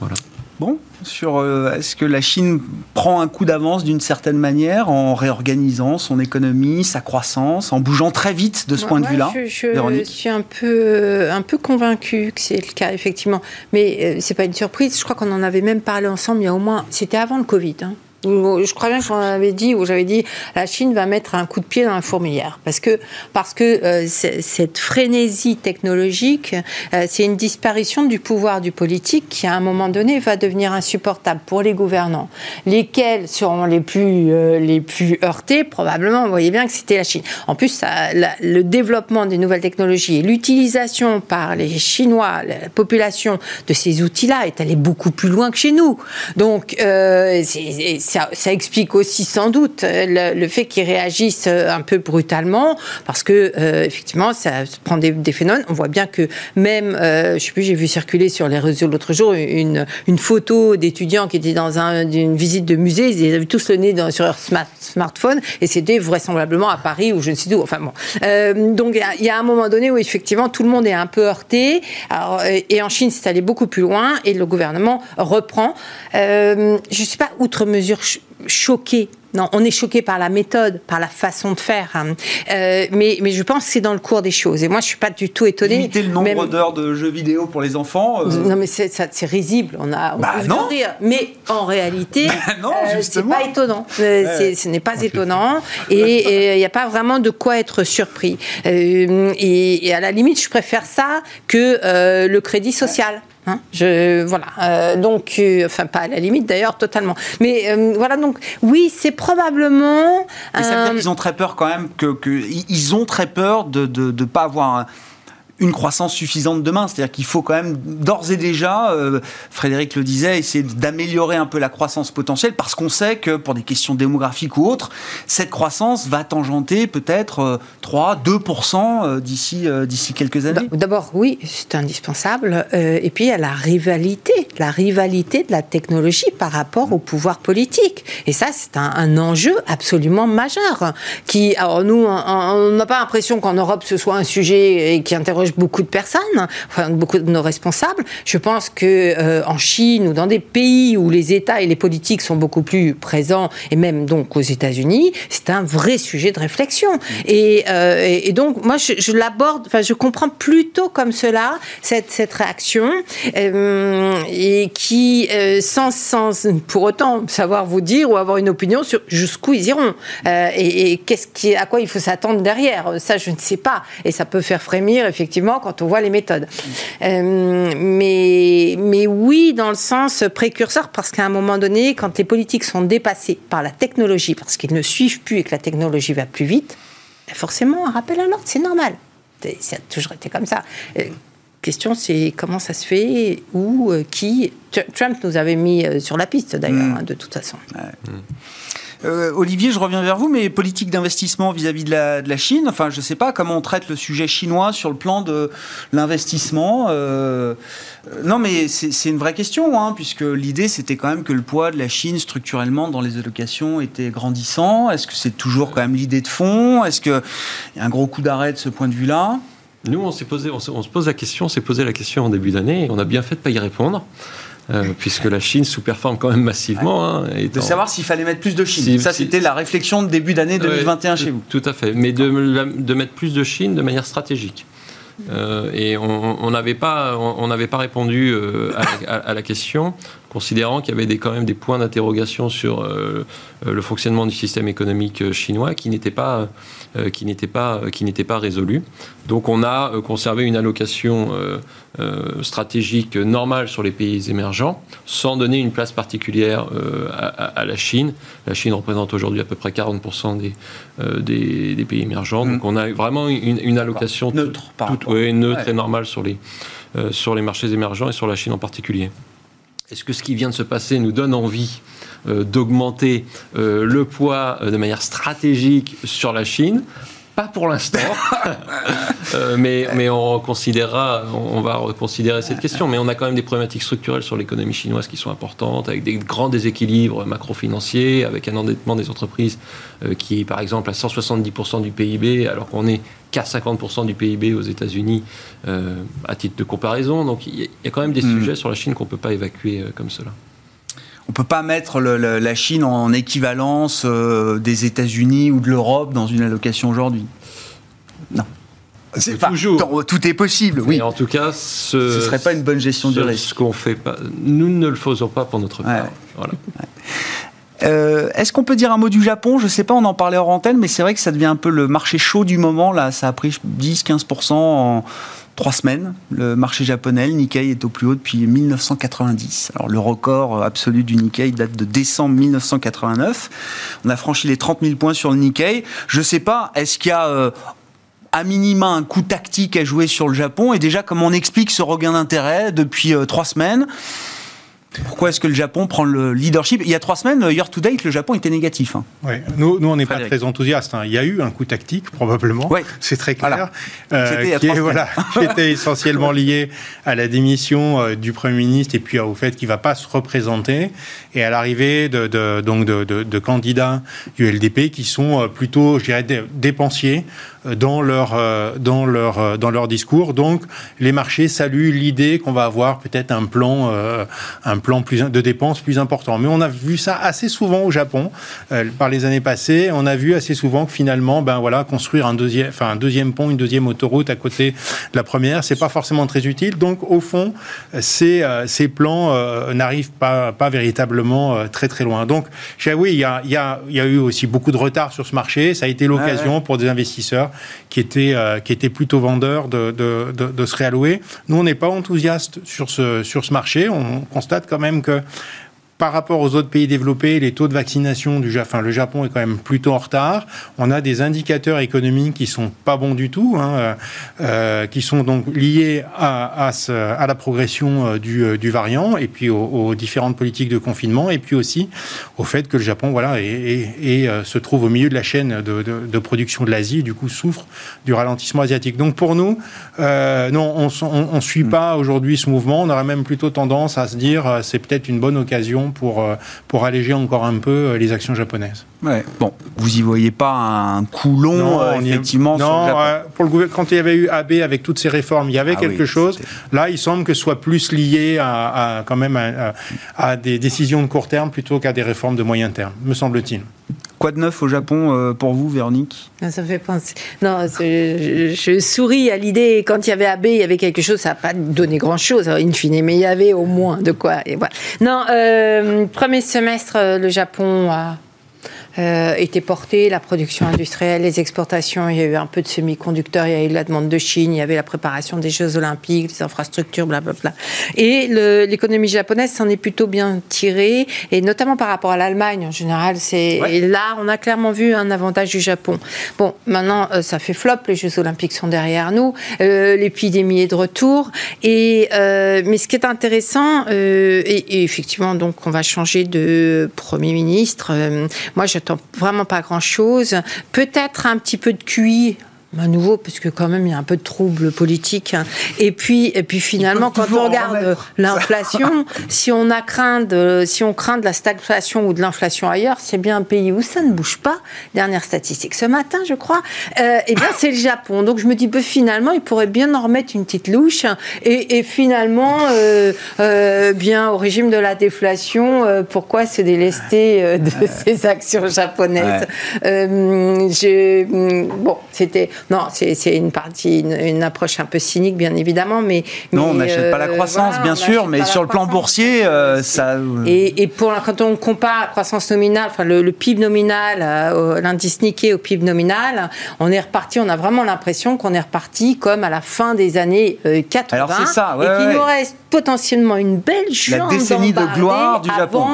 Voilà. Bon, sur euh, est-ce que la Chine prend un coup d'avance d'une certaine manière en réorganisant son économie, sa croissance, en bougeant très vite de ce point de vue-là Je, je suis un peu, un peu convaincue que c'est le cas, effectivement. Mais ce euh, c'est pas une surprise. Je crois qu'on en avait même parlé ensemble il y a au moins. C'était avant le Covid. Hein. Je crois bien qu'on avait dit, ou j'avais dit, la Chine va mettre un coup de pied dans la fourmilière. Parce que, parce que euh, cette frénésie technologique, euh, c'est une disparition du pouvoir du politique qui, à un moment donné, va devenir insupportable pour les gouvernants. Lesquels seront les plus, euh, les plus heurtés? Probablement, vous voyez bien que c'était la Chine. En plus, le développement des nouvelles technologies et l'utilisation par les Chinois, la population de ces outils-là est allée beaucoup plus loin que chez nous. Donc, c'est ça, explique aussi sans doute euh, le, fait qu'ils réagissent euh, un peu brutalement, parce que euh, effectivement, ça prend des, phénomènes. On voit bien que même, je je sais plus, j'ai vu circuler sur les réseaux l'autre jour une, photo d'étudiants qui étaient dans une visite de musée. Ils avaient tous le nez sur leur smartphone, et c'était vraisemblablement à Paris ou je ne sais où. Enfin bon. donc il y, a un moment donné où effectivement tout le monde est un peu heurté. Et en Chine, c'est allé beaucoup plus loin, et le gouvernement reprend. je ne suis pas outre mesure choqué. Non, on est choqué par la méthode, par la façon de faire. Hein. Euh, mais, mais je pense que c'est dans le cours des choses. Et moi, je suis pas du tout étonnée. Limiter le nombre d'heures de jeux vidéo pour les enfants. Euh. Non, mais c'est risible. On a. bah non. Rire. Mais en réalité, bah euh, c'est pas étonnant. Ce n'est pas étonnant. Et il n'y a pas vraiment de quoi être surpris. Et, et, à la limite, je préfère ça que le crédit social. Hein, je, voilà. Euh, donc, euh, enfin, pas à la limite d'ailleurs, totalement. Mais euh, voilà, donc, oui, c'est probablement. Mais ça veut dire qu'ils ont très peur quand même, que, que ils ont très peur de ne pas avoir. Un une croissance suffisante demain. C'est-à-dire qu'il faut quand même d'ores et déjà, euh, Frédéric le disait, essayer d'améliorer un peu la croissance potentielle parce qu'on sait que pour des questions démographiques ou autres, cette croissance va tangenter peut-être 3, euh, 2% euh, d'ici d'ici quelques années. D'abord, oui, c'est indispensable. et puis, il y a la rivalité, la rivalité de la technologie par rapport au pouvoir politique. Et ça, c'est un, enjeu absolument majeur. Qui, alors nous, on n'a pas l'impression qu'en Europe, ce soit un sujet qui interroge beaucoup de personnes, enfin beaucoup de nos responsables. Je pense que euh, en Chine ou dans des pays où les États et les politiques sont beaucoup plus présents, et même donc aux États-Unis, c'est un vrai sujet de réflexion. Et, euh, donc moi, je, l'aborde, enfin je comprends plutôt comme cela cette, cette réaction euh, et qui, sans, sans pour autant savoir vous dire ou avoir une opinion sur jusqu'où ils iront et, qu'est-ce qui, à quoi il faut s'attendre derrière. Ça, je ne sais pas. Et ça peut faire frémir effectivement quand on voit les méthodes. Euh, mais, mais oui, dans le sens précurseur, parce qu'à un moment donné, quand les politiques sont dépassées par la technologie, parce qu'ils ne suivent plus et que la technologie va plus vite, ben forcément, un rappel à l'ordre, c'est normal. Ça a toujours été comme ça. Euh, question, c'est comment ça se fait, où, euh, qui? Trump nous avait mis sur la piste, d'ailleurs, mm. hein, de toute façon. Euh, Olivier, je reviens vers vous, mais politique d'investissement vis-à-vis de la, Chine, enfin, je ne sais pas comment on traite le sujet chinois sur le plan de l'investissement. Euh, non, mais c'est une vraie question, hein, puisque l'idée, c'était quand même que le poids de la Chine structurellement dans les allocations était grandissant. Est-ce que c'est toujours quand même l'idée de fond? Est-ce qu'il y a un gros coup d'arrêt de ce point de vue-là? Nous, on, s'est posé, on, se pose la question, on s'est posé la question en début d'année, et on a bien fait de ne pas y répondre. Euh, puisque la Chine sous-performe quand même massivement. Hein, de savoir s'il fallait mettre plus de Chine. Ça, c'était la réflexion de début d'année 2021 chez vous. Tout à fait. Mais de, de, mettre plus de Chine de manière stratégique. Euh, et on n'avait pas, on, pas répondu euh, à, la question, considérant qu'il y avait des, quand même des points d'interrogation sur euh, le fonctionnement du système économique chinois qui n'étaient pas, qui n'étaient pas, qui n'étaient pas résolus. Donc on a conservé une allocation stratégique normale sur les pays émergents, sans donner une place particulière à, la Chine. La Chine représente aujourd'hui à peu près 40% des, des, pays émergents. Donc mmh. on a vraiment une, une allocation neutre, toute, neutre et normale sur les, euh, sur les marchés émergents et sur la Chine en particulier. Est-ce que ce qui vient de se passer nous donne envie euh, d'augmenter euh, le poids de manière stratégique sur la Chine? Pas pour l'instant, euh, mais, mais on considérera, on va reconsidérer cette question. Mais on a quand même des problématiques structurelles sur l'économie chinoise qui sont importantes, avec des grands déséquilibres macro-financiers, avec un endettement des entreprises euh, qui est par exemple à 170% du PIB, alors qu'on est qu'à 50% du PIB aux États-Unis euh, à titre de comparaison. Donc il y, a quand même des hmm. sujets sur la Chine qu'on ne peut pas évacuer comme cela on peut pas mettre la Chine en équivalence euh, des États-Unis ou de l'Europe dans une allocation aujourd'hui. Non. C'est toujours. Tout est possible, oui. en tout cas, ce, ne serait pas une bonne gestion du risque. Ce qu'on fait pas, nous ne le faisons pas pour notre part. Euh, est-ce qu'on peut dire un mot du Japon? Je ne sais pas, on en parlait hors antenne, mais c'est vrai que ça devient un peu le marché chaud du moment. Là, ça a pris 10-15% en, trois semaines. Le marché japonais, le Nikkei, est au plus haut depuis 1990. Alors le record absolu du Nikkei date de décembre 1989. On a franchi les 30 000 points sur le Nikkei. Je ne sais pas, est-ce qu'il y a... Euh, à minima un coup tactique à jouer sur le Japon? Et déjà comment on explique ce regain d'intérêt depuis euh, trois semaines pourquoi est-ce que le Japon prend le leadership Il y a trois semaines, year to date, le Japon était négatif. Hein. Oui, nous, nous on n'est pas très enthousiastes. Hein. Il y a eu un coup tactique, probablement. Oui. C'est très clair. Euh, qui, est, voilà, qui était essentiellement lié à la démission euh, du Premier ministre et puis au fait qu'il ne va pas se représenter et à l'arrivée de, de, donc de, de, candidats du LDP qui sont euh, plutôt, je dirais, dépensiers dans leur, dans leur, dans leur discours. Donc, les marchés saluent l'idée qu'on va avoir peut-être un plan, un plan plus, de dépenses plus important. Mais on a vu ça assez souvent au Japon euh, par les années passées. On a vu assez souvent que finalement, ben voilà, construire un deuxième, enfin un deuxième pont, une deuxième autoroute à côté de la première, c'est pas forcément très utile. Donc au fond, ces, euh, ces plans euh, n'arrivent pas, pas véritablement très très loin. Donc oui, il y a, y, a, y a eu aussi beaucoup de retard sur ce marché. Ça a été l'occasion pour des investisseurs qui étaient, qui étaient plutôt vendeurs de, de, de, de se réallouer. Nous, on n'est pas enthousiaste sur ce, sur ce marché. On constate quand même que par rapport aux autres pays développés, les taux de vaccination du Japon, le Japon est quand même plutôt en retard. On a des indicateurs économiques qui sont pas bons du tout, hein, euh, euh, qui sont donc liés à, à, la progression euh, du, du, variant et puis aux, différentes politiques de confinement et puis aussi au fait que le Japon, voilà, se trouve au milieu de la chaîne de, de, production de l'Asie, du coup souffre du ralentissement asiatique. Donc pour nous, non, on ne suit pas aujourd'hui ce mouvement. On aurait même plutôt tendance à se dire c'est peut-être une bonne occasion pour, euh, pour alléger encore un peu euh, les actions japonaises. Ouais. Bon, vous y voyez pas un coup long, euh, effectivement Non, pour le quand il y avait eu AB avec toutes ces réformes, il y avait ah quelque chose. Là, il semble que ce soit plus lié à, quand même à, des décisions de court terme plutôt qu'à des réformes de moyen terme, me semble-t-il. Quoi de neuf au Japon pour vous, Véronique? Ça fait penser. Non, je, souris à l'idée. Quand il y avait AB, il y avait quelque chose. Ça n'a pas donné grand-chose, in fine, mais il y avait au moins de quoi. Non, premier semestre, le Japon a euh, était portée, la production industrielle, les exportations, il y a eu un peu de semi-conducteurs, il y a eu la demande de Chine, il y avait la préparation des Jeux Olympiques, les infrastructures, blablabla. Et l'économie japonaise s'en est plutôt bien tirée, et notamment par rapport à l'Allemagne en général. C'est et là, on a clairement vu un avantage du Japon. Bon, maintenant, euh, ça fait flop, les Jeux Olympiques sont derrière nous, euh, l'épidémie est de retour, et euh, mais ce qui est intéressant, et, et, effectivement, donc, on va changer de premier ministre. moi, je vraiment pas grand-chose. Peut-être un petit peu de QI à nouveau, parce que quand même il y a un peu de trouble politique. Hein. Et puis, et puis finalement, quand on regarde l'inflation, si on a craint de, si on craint de la stagflation ou de l'inflation ailleurs, c'est bien un pays où ça ne bouge pas. Dernière statistique ce matin, je crois. Euh, et bien, c'est le Japon. Donc je me dis, bah, finalement, il pourrait bien en remettre une petite louche. Et, et finalement, euh, euh, bien au régime de la déflation, euh, pourquoi se délester de ces actions japonaises? Je, Bon, c'était non, c'est une partie, une, approche un peu cynique, bien évidemment, mais non, on n'achète pas la euh, croissance, bien sûr, mais sur le plan boursier, euh, ça. Euh, et, pour quand on compare la croissance nominale, enfin le, PIB nominal, l'indice Nikkei au PIB nominal, on est reparti. On a vraiment l'impression qu'on est reparti comme à la fin des années 80. Alors c'est ça, et qu'il nous reste potentiellement une belle chance la décennie de gloire du Japon,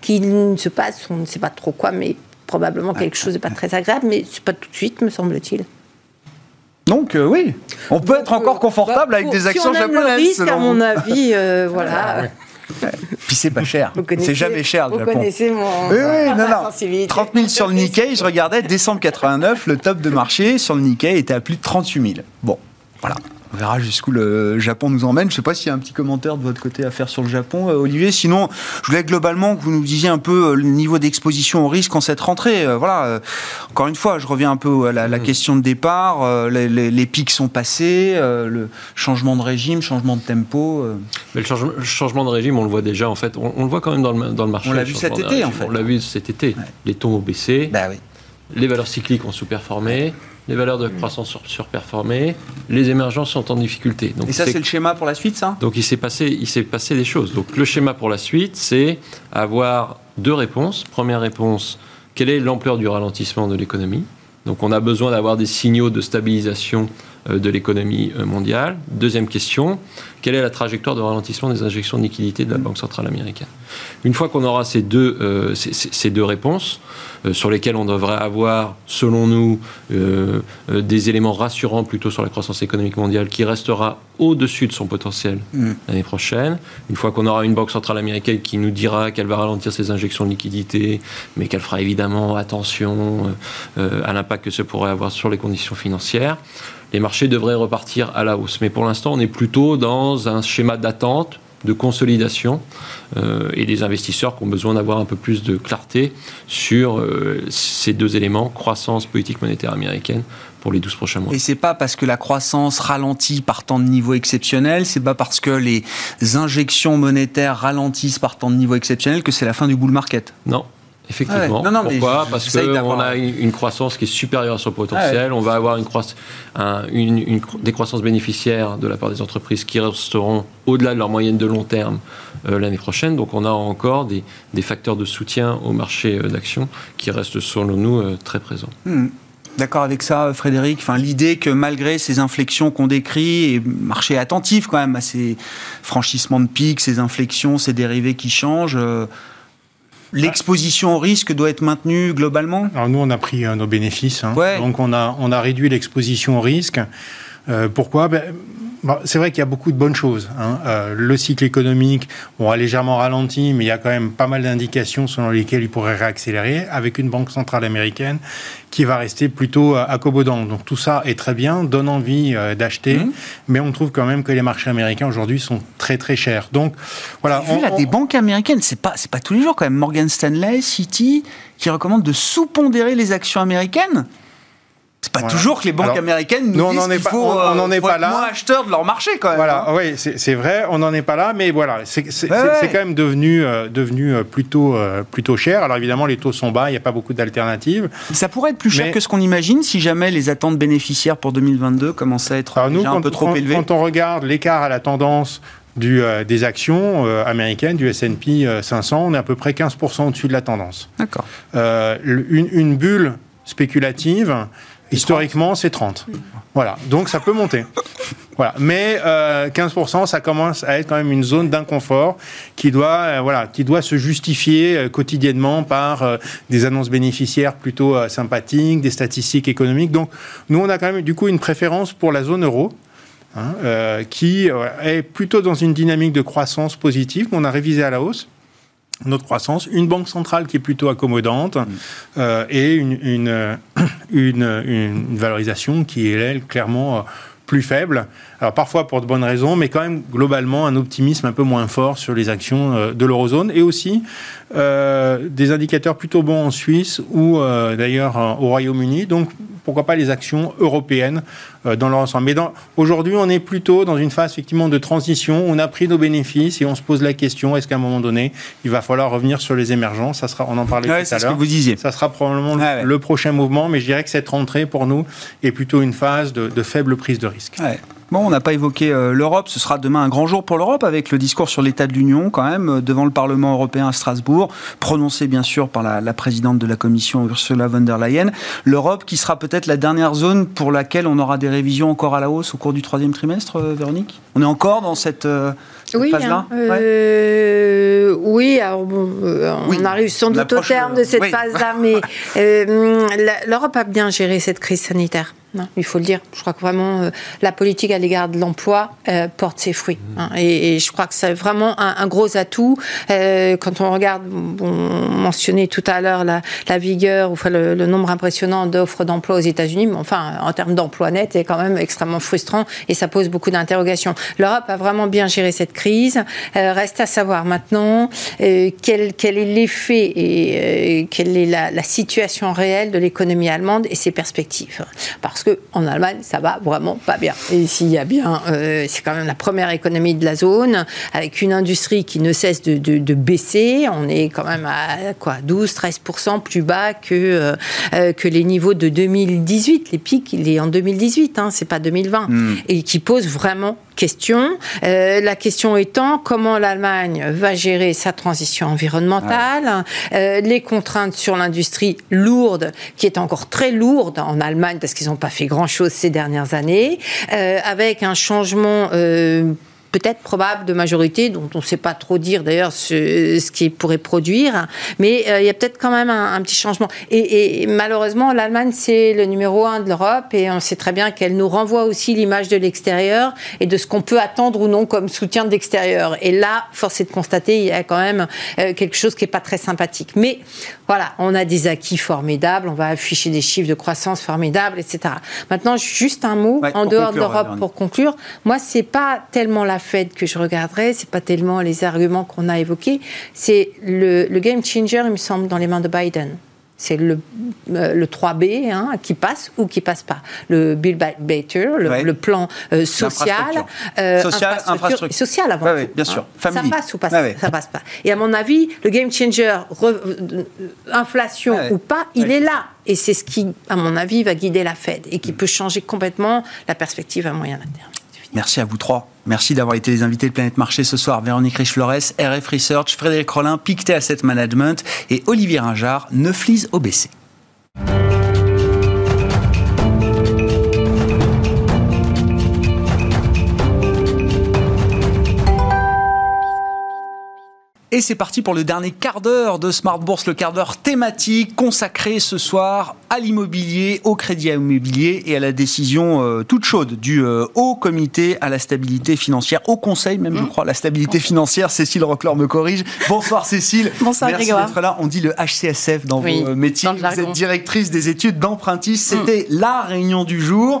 qu'il ne se passe, on ne sait pas trop quoi, mais probablement quelque chose de pas très agréable, mais c'est pas tout de suite, me semble-t-il. Donc euh, oui, on peut être encore confortable avec bah, des actions si on japonaises. Le risque, à mon avis, euh, voilà. Puis c'est pas cher. C'est jamais cher le vous Japon. connaissez mon. Oui, oui, non, non. 30 000 sur le Nikkei, je regardais décembre 89, le top de marché sur le Nikkei était à plus de 38 000. Bon, voilà. On verra jusqu'où le Japon nous emmène. Je ne sais pas s'il y a un petit commentaire de votre côté à faire sur le Japon, euh, Olivier. Sinon, je voulais globalement que vous nous disiez un peu euh, le niveau d'exposition au risque en cette rentrée. Euh, voilà. Encore une fois, je reviens un peu à la, mmh. question de départ. Les, pics sont passés, le changement de régime, changement de tempo. Mais le changement, de régime, on le voit déjà. En fait, on, le voit quand même dans le, dans le marché. On l'a vu cet été, en fait. On l'a vu cet été. Les taux ont baissé. Bah oui. Les valeurs cycliques ont sous-performé les valeurs de croissance sur, surperformées, les émergences sont en difficulté. Donc Et ça, c'est le schéma pour la suite, ça? Donc il s'est passé, il s'est passé des choses. Donc le schéma pour la suite, c'est avoir deux réponses. Première réponse, quelle est l'ampleur du ralentissement de l'économie? Donc on a besoin d'avoir des signaux de stabilisation de l'économie euh, mondiale. Deuxième question, quelle est la trajectoire de ralentissement des injections de liquidités de la Banque centrale américaine? Une fois qu'on aura ces deux, euh, ces, deux réponses, sur lesquelles on devrait avoir, selon nous, des éléments rassurants plutôt sur la croissance économique mondiale qui restera au-dessus de son potentiel mm. l'année prochaine. Une fois qu'on aura une Banque centrale américaine qui nous dira qu'elle va ralentir ses injections de liquidités, mais qu'elle fera évidemment attention à l'impact que ce pourrait avoir sur les conditions financières les marchés devraient repartir à la hausse. Mais pour l'instant, on est plutôt dans un schéma d'attente, de consolidation, euh, et les investisseurs qui ont besoin d'avoir un peu plus de clarté sur euh, ces deux éléments, croissance politique monétaire américaine pour les 12 prochains mois. Et c'est pas parce que la croissance ralentit par temps de niveau exceptionnel, c'est pas parce que les injections monétaires ralentissent par temps de niveau exceptionnel que c'est la fin du bull market. Non, Effectivement. Pourquoi Parce qu'on a une, croissance qui est supérieure à son potentiel. On va avoir une, une, des croissances bénéficiaires de la part des entreprises qui resteront au-delà de leur moyenne de long terme euh, l'année prochaine. Donc on a encore des, facteurs de soutien au marché euh, d'actions qui restent selon nous euh, très présents. Hmm. D'accord avec ça, Frédéric. Enfin, l'idée que malgré ces inflexions qu'on décrit, et marché attentif quand même à ces franchissements de pics, ces inflexions, ces dérivés qui changent, L'exposition au risque doit être maintenue globalement? Alors nous, on a pris euh, nos bénéfices. Hein. Donc on a, on a réduit l'exposition au risque. Euh, pourquoi? Ben, c'est vrai qu'il y a beaucoup de bonnes choses. Hein. Euh, le cycle économique a légèrement ralenti, mais il y a quand même pas mal d'indications selon lesquelles il pourrait réaccélérer, avec une banque centrale américaine qui va rester plutôt euh, accommodante. Donc tout ça est très bien, donne envie euh, d'acheter, mmh. mais on trouve quand même que les marchés américains aujourd'hui sont très très chers. Donc voilà. On, a des banques américaines, c'est pas c'est pas tous les jours quand même. Morgan Stanley, Citi, qui recommandent de sous-pondérer les actions américaines. C'est pas toujours que les banques américaines nous, disent qu'il faut, on, on est pas là. moins acheteurs de leur marché quand même. Voilà, hein. oui, c'est vrai, on n'en est pas là, mais voilà, c'est quand même devenu, euh, devenu euh, plutôt, euh, plutôt cher. Alors évidemment, les taux sont bas, il n'y a pas beaucoup d'alternatives. Ça pourrait être plus cher que ce qu'on imagine si jamais les attentes bénéficiaires pour 2022 commençaient à être déjà un peu trop élevées. Quand on regarde l'écart à la tendance du, des actions américaines, du S&P 500, on est à peu près 15% au-dessus de la tendance. D'accord. une, une bulle spéculative Historiquement, c'est 30. Voilà, donc ça peut monter. Voilà. Mais 15%, euh, ça commence à être quand même une zone d'inconfort qui doit, euh, voilà, qui doit se justifier euh, quotidiennement par des annonces bénéficiaires plutôt sympathiques, des statistiques économiques. Donc, nous, on a quand même du coup une préférence pour la zone euro. Hein, qui est plutôt dans une dynamique de croissance positive qu'on a révisé à la hausse. Notre croissance, une banque centrale qui est plutôt accommodante euh, et une, une, une, une, valorisation qui est, elle, clairement plus faible. Alors parfois pour de bonnes raisons, mais quand même globalement un optimisme un peu moins fort sur les actions euh, de l'eurozone et aussi euh, des indicateurs plutôt bons en Suisse ou euh, d'ailleurs au Royaume-Uni. Donc pourquoi pas les actions européennes dans leur ensemble. Mais aujourd'hui, on est plutôt dans une phase effectivement de transition. On a pris nos bénéfices et on se pose la question est-ce qu'à un moment donné, il va falloir revenir sur les émergents? Ça sera, on en parlait tout à l'heure. vous disiez. Ça sera probablement le prochain mouvement, mais je dirais que cette rentrée pour nous est plutôt une phase de, de faible prise de risque. Bon, on n'a pas évoqué euh, l'Europe. Ce sera demain un grand jour pour l'Europe avec le discours sur l'état de l'Union, quand même, euh, devant le Parlement européen à Strasbourg, prononcé bien sûr par la, présidente de la Commission, Ursula von der Leyen. L'Europe qui sera peut-être la dernière zone pour laquelle on aura des révisions encore à la hausse au cours du troisième trimestre, euh, Véronique? On est encore dans cette. oui, phase-là? hein, oui, alors bon, on arrive sans doute au terme de cette phase-là, mais l'Europe a bien géré cette crise sanitaire il faut le dire. Je crois que vraiment euh, la politique à l'égard de l'emploi euh, porte ses fruits. Mmh. Hein. et, je crois que c'est vraiment un, gros atout. Euh, quand on regarde, on mentionnait tout à l'heure la, vigueur, enfin, le, nombre impressionnant d'offres d'emploi aux États-Unis, mais enfin, en termes d'emploi net, c'est quand même extrêmement frustrant et ça pose beaucoup d'interrogations. L'Europe a vraiment bien géré cette crise. reste à savoir maintenant quel, quel, est l'effet et quelle est la, la situation réelle de l'économie allemande et ses perspectives. Parce parce qu'en Allemagne, ça va vraiment pas bien. Et s'il y a bien, euh, c'est quand même la première économie de la zone, avec une industrie qui ne cesse de, baisser. On est quand même à quoi 12-13% plus bas que, euh, euh, que les niveaux de 2018. Les pics, il est en 2018, hein, c'est pas 2020. Hmm. Et qui pose vraiment question. Euh, la question étant comment l'Allemagne va gérer sa transition environnementale, euh, les contraintes sur l'industrie lourde, qui est encore très lourde en Allemagne parce qu'ils n'ont pas fait grand-chose ces dernières années, euh, avec un changement peut-être probable de majorité, dont on ne sait pas trop dire d'ailleurs ce, ce qui pourrait produire, mais euh, il y a peut-être quand même un, petit changement. Et, malheureusement, l'Allemagne, c'est le numéro un de l'Europe, et on sait très bien qu'elle nous renvoie aussi l'image de l'extérieur et de ce qu'on peut attendre ou non comme soutien de l'extérieur. Et là, force est de constater, il y a quand même euh, quelque chose qui n'est pas très sympathique. Mais voilà, on a des acquis formidables, on va afficher des chiffres de croissance formidables, etc. Maintenant, juste un mot en dehors de l'Europe pour conclure. Moi, c'est pas tellement la fait que je regarderai, c'est pas tellement les arguments qu'on a évoqués, c'est le, game changer, il me semble, dans les mains de Biden. C'est le, euh, le 3B hein, qui passe ou qui passe pas. Le Build Back Better, le, plan euh, social, euh, social, infrastructure, social avant tout. bien sûr. Hein. Ça passe ou passe, ça passe pas. Et à mon avis, le game changer, inflation ou pas, il est là. Et c'est ce qui, à mon avis, va guider la Fed et qui mm. peut changer complètement la perspective à moyen terme. Merci à vous trois. Merci d'avoir été les invités de Planète Marché ce soir. Véronique Riche-Flores, RF Research, Frédéric Rollin, Pictet Asset Management et Olivier Ringard, Neuflis OBC. Et c'est parti pour le dernier quart d'heure de Smart Bourse, le quart d'heure thématique consacré ce soir à l'immobilier, au crédit immobilier et à la décision euh, toute chaude du euh, Haut Comité à la stabilité financière, au Conseil même, je mmh. crois, la stabilité financière. Cécile Rockler me corrige. Bonsoir Cécile. Bonsoir Merci d'être là. On dit le HCSF dans vos euh, métiers. Vous êtes directrice des études d'empruntistes. C'était mmh. la réunion du jour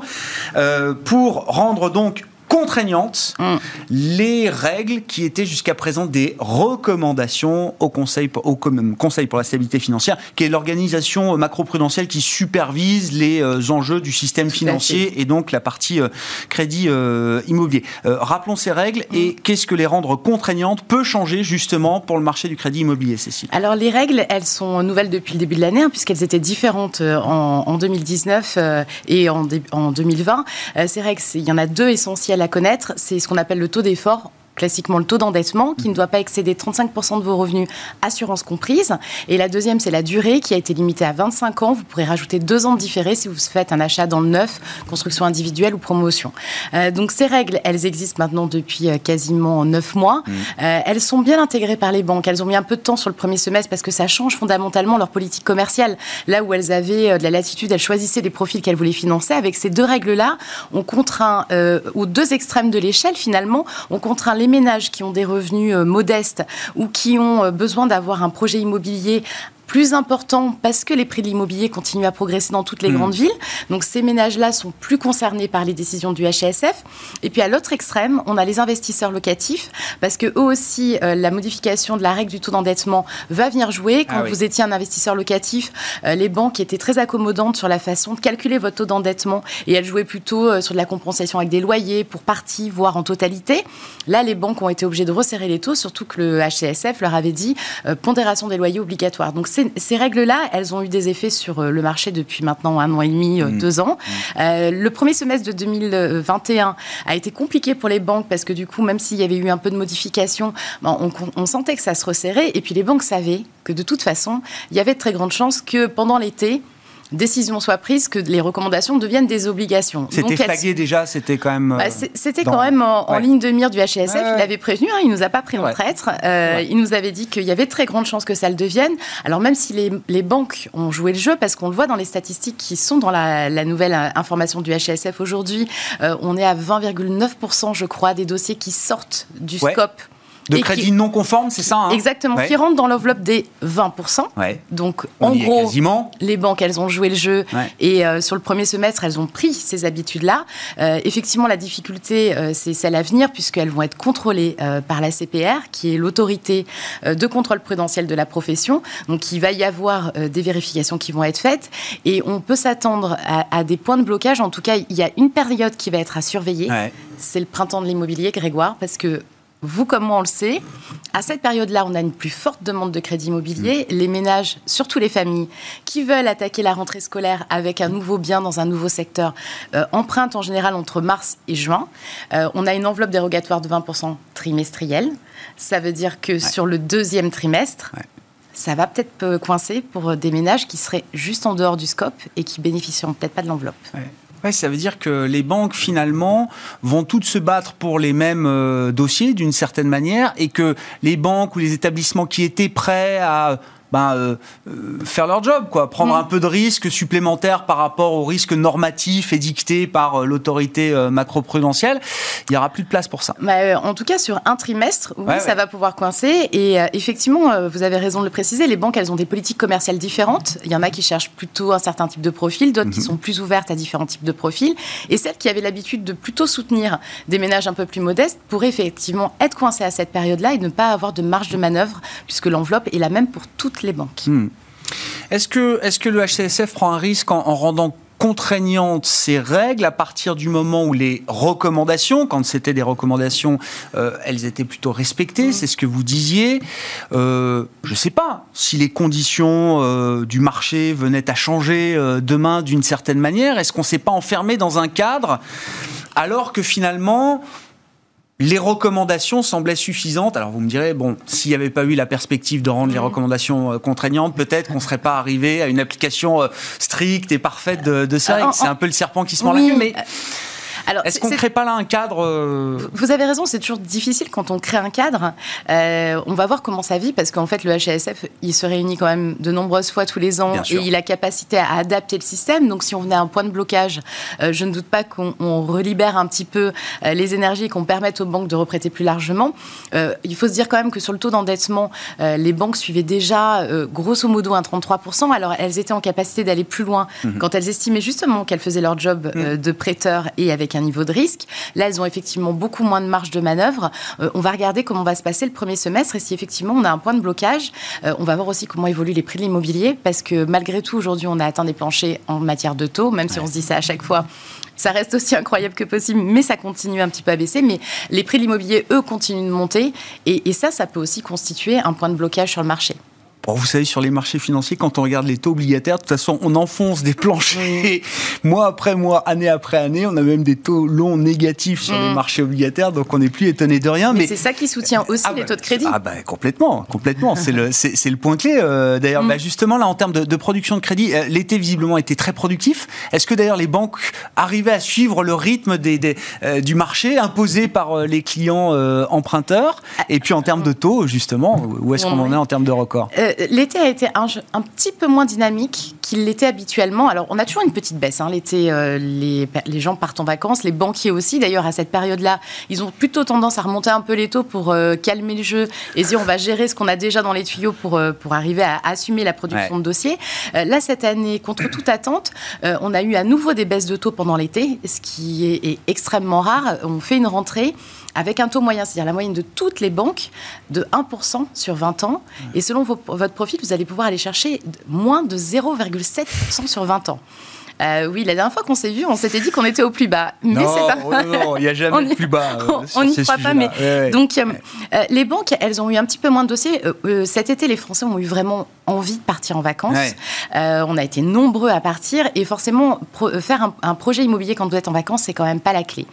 pour rendre donc contraignantes mm. les règles qui étaient jusqu'à présent des recommandations au Conseil, au Conseil pour la stabilité financière, qui est l'organisation macro-prudentielle qui supervise les euh, enjeux du système financier et donc la partie euh, crédit euh, immobilier. rappelons ces règles et mm. qu'est-ce que les rendre contraignantes peut changer justement pour le marché du crédit immobilier, Cécile? Alors les règles, elles sont nouvelles depuis le début de l'année, hein, puisqu'elles étaient différentes en, 2019 et en, en 2020. ces règles, il y en a deux essentielles connaître, c'est ce qu'on appelle le taux d'effort classiquement le taux d'endettement qui ne doit pas excéder 35% de vos revenus, assurance comprise. Et la deuxième, c'est la durée qui a été limitée à 25 ans. Vous pourrez rajouter deux ans de différé si vous faites un achat dans le neuf, construction individuelle ou promotion. Euh, donc ces règles, elles existent maintenant depuis euh, quasiment neuf mois. Mmh. Euh, elles sont bien intégrées par les banques. Elles ont mis un peu de temps sur le premier semestre parce que ça change fondamentalement leur politique commerciale. Là où elles avaient de la latitude, elles choisissaient les profils qu'elles voulaient financer. Avec ces deux règles-là, on contraint aux deux extrêmes de l'échelle finalement, on contraint les ménages qui ont des revenus modestes ou qui ont besoin d'avoir un projet immobilier plus important parce que les prix de l'immobilier continuent à progresser dans toutes les mmh. grandes villes. Donc ces ménages-là sont plus concernés par les décisions du HSF. Et puis à l'autre extrême, on a les investisseurs locatifs parce que eux aussi, euh, la modification de la règle du taux d'endettement va venir jouer. Quand ah vous étiez un investisseur locatif, euh, les banques étaient très accommodantes sur la façon de calculer votre taux d'endettement et elles jouaient plutôt euh, sur de la compensation avec des loyers pour partie, voire en totalité. Là, les banques ont été obligées de resserrer les taux, surtout que le HCSF leur avait dit pondération des loyers obligatoire. Donc ces, règles-là, elles ont eu des effets sur euh, le marché depuis maintenant un an et demi, euh, mmh. deux ans. Mmh. Euh, le premier semestre de 2021 a été compliqué pour les banques parce que du coup, même s'il y avait eu un peu de modification, ben, on, on, sentait que ça se resserrait. Et puis les banques savaient que de toute façon, il y avait de très grandes chances que pendant l'été, décision soit prise, que les recommandations deviennent des obligations. C'était flagué déjà, c'était quand même. Bah, c'était quand même en, ligne de mire du HSF. Il avait prévenu, hein, il nous a pas pris en traître. Euh, il nous avait dit qu'il y avait très grande chance que ça le devienne. Alors même si les, les banques ont joué le jeu, parce qu'on le voit dans les statistiques qui sont dans la, nouvelle information du HSF aujourd'hui, euh, on est à 20,9%, je crois, des dossiers qui sortent du scope de crédit non conforme, c'est ça hein Exactement, qui rentrent dans l'enveloppe des 20%. Donc, en gros, les banques, elles ont joué le jeu et euh, sur le premier semestre, elles ont pris ces habitudes-là. Euh, effectivement, la difficulté, euh, c'est celle à venir puisqu'elles vont être contrôlées par la CPR, qui est l'autorité de contrôle prudentiel de la profession. Donc, il va y avoir des vérifications qui vont être faites et on peut s'attendre à, des points de blocage. En tout cas, il y a une période qui va être à surveiller. C'est le printemps de l'immobilier, Grégoire, parce que vous comme moi, on le sait, à cette période-là, on a une plus forte demande de crédit immobilier. Mm. Les ménages, surtout les familles, qui veulent attaquer la rentrée scolaire avec un nouveau bien dans un nouveau secteur, euh, empruntent en général entre mars et juin. Euh, on a une enveloppe dérogatoire de 20% trimestrielle. Ça veut dire que sur le deuxième trimestre, ça va peut-être coincer pour des ménages qui seraient juste en dehors du scope et qui bénéficieront peut-être pas de l'enveloppe. Ouais, ça veut dire que les banques, finalement, vont toutes se battre pour les mêmes euh, dossiers, d'une certaine manière, et que les banques ou les établissements qui étaient prêts à ben, euh, euh, faire leur job, quoi, prendre un peu de risques supplémentaires par rapport aux risques normatifs édictés par euh, l'autorité macro-prudentielle, il n'y aura plus de place pour ça. Bah, en tout cas, sur un trimestre, oui, ça va pouvoir coincer. Et effectivement, vous avez raison de le préciser, les banques, elles ont des politiques commerciales différentes. Il y en a qui cherchent plutôt un certain type de profil, d'autres qui mhm. sont plus ouvertes à différents types de profils. Et celles qui avaient l'habitude de plutôt soutenir des ménages un peu plus modestes pourraient effectivement être coincées à cette période-là et ne pas avoir de marge de manœuvre, puisque l'enveloppe est la même pour toutes les banques. Hmm. Est-ce que, le HCSF prend un risque en, rendant contraignantes ces règles à partir du moment où les recommandations, quand c'était des recommandations, euh, elles étaient plutôt respectées, c'est ce que vous disiez. Euh, je ne sais pas si les conditions euh, du marché venaient à changer demain d'une certaine manière. Est-ce qu'on ne s'est pas enfermé dans un cadre alors que finalement les recommandations semblaient suffisantes. Alors vous me direz, bon, s'il n'y avait pas eu la perspective de rendre les recommandations euh, contraignantes, peut-être qu'on ne serait pas arrivé à une application euh, stricte et parfaite de, ça. C'est un peu le serpent qui se mord la queue. Mais est-ce qu'on ne crée pas là un cadre euh, Vous avez raison, c'est toujours difficile quand on crée un cadre. Euh, on va voir comment ça vit parce qu'en fait, le HASF, il se réunit quand même de nombreuses fois tous les ans et il a capacité à adapter le système. Donc, si on venait à un point de blocage, euh, je ne doute pas qu'on relibère un petit peu les énergies et qu'on permette aux banques de reprêter plus largement. il faut se dire quand même que sur le taux d'endettement, les banques suivaient déjà grosso modo un 33%. Alors, elles étaient en capacité d'aller plus loin mhm. quand elles estimaient justement qu'elles faisaient leur job mhm. de prêteur et avec un niveau de risque. Là, elles ont effectivement beaucoup moins de marge de manœuvre. Euh, on va regarder comment va se passer le premier semestre et si effectivement on a un point de blocage. Euh, on va voir aussi comment évoluent les prix de l'immobilier parce que malgré tout, aujourd'hui, on a atteint des planchers en matière de taux, même si on se dit ça à chaque fois ça reste aussi incroyable que possible, mais ça continue un petit peu à baisser. Mais les prix de l'immobilier, eux, continuent de monter. et, ça, ça peut aussi constituer un point de blocage sur le marché vous savez, sur les marchés financiers, quand on regarde les taux obligataires, de toute façon, on enfonce des planchers mois après mois, année après année. On a même des taux longs négatifs sur les mm. marchés obligataires, donc on n'est plus étonné de rien. Mais, c'est ça qui soutient aussi ah les bah, taux de crédit. Ah bah complètement, complètement. c'est le, c'est, le point clé. Euh, d'ailleurs, mm. bah, justement là, en termes de, production de crédit, euh, l'été visiblement était très productif. Est-ce que d'ailleurs les banques arrivaient à suivre le rythme des, euh, du marché imposé par les clients emprunteurs? Et puis en termes de taux, justement, où est-ce qu'on en est en termes de record? L'été a été un, un, petit peu moins dynamique qu'il l'était habituellement. Alors, on a toujours une petite baisse. Hein. L'été, euh, les, les, gens partent en vacances, les banquiers aussi. D'ailleurs, à cette période-là, ils ont plutôt tendance à remonter un peu les taux pour euh, calmer le jeu et dire on va gérer ce qu'on a déjà dans les tuyaux pour, euh, pour arriver à, assumer la production de dossiers. là, cette année, contre toute attente, on a eu à nouveau des baisses de taux pendant l'été, ce qui est, est extrêmement rare. On fait une rentrée avec un taux moyen, c'est-à-dire la moyenne de toutes les banques, de 1% sur 20 ans. Et selon votre profil, vous allez pouvoir aller chercher moins de 0,7% sur 20 ans. Euh, oui, la dernière fois qu'on s'est vu, on s'était dit qu'on était au plus bas. Mais c'est pas. Oh non, il n'y a jamais de plus bas. Euh, on n'y croit pas, mais donc euh, les banques, elles ont eu un petit peu moins de dossiers. cet été, les Français ont eu vraiment envie de partir en vacances. on a été nombreux à partir et forcément faire un, projet immobilier quand vous êtes en vacances, c'est quand même pas la clé.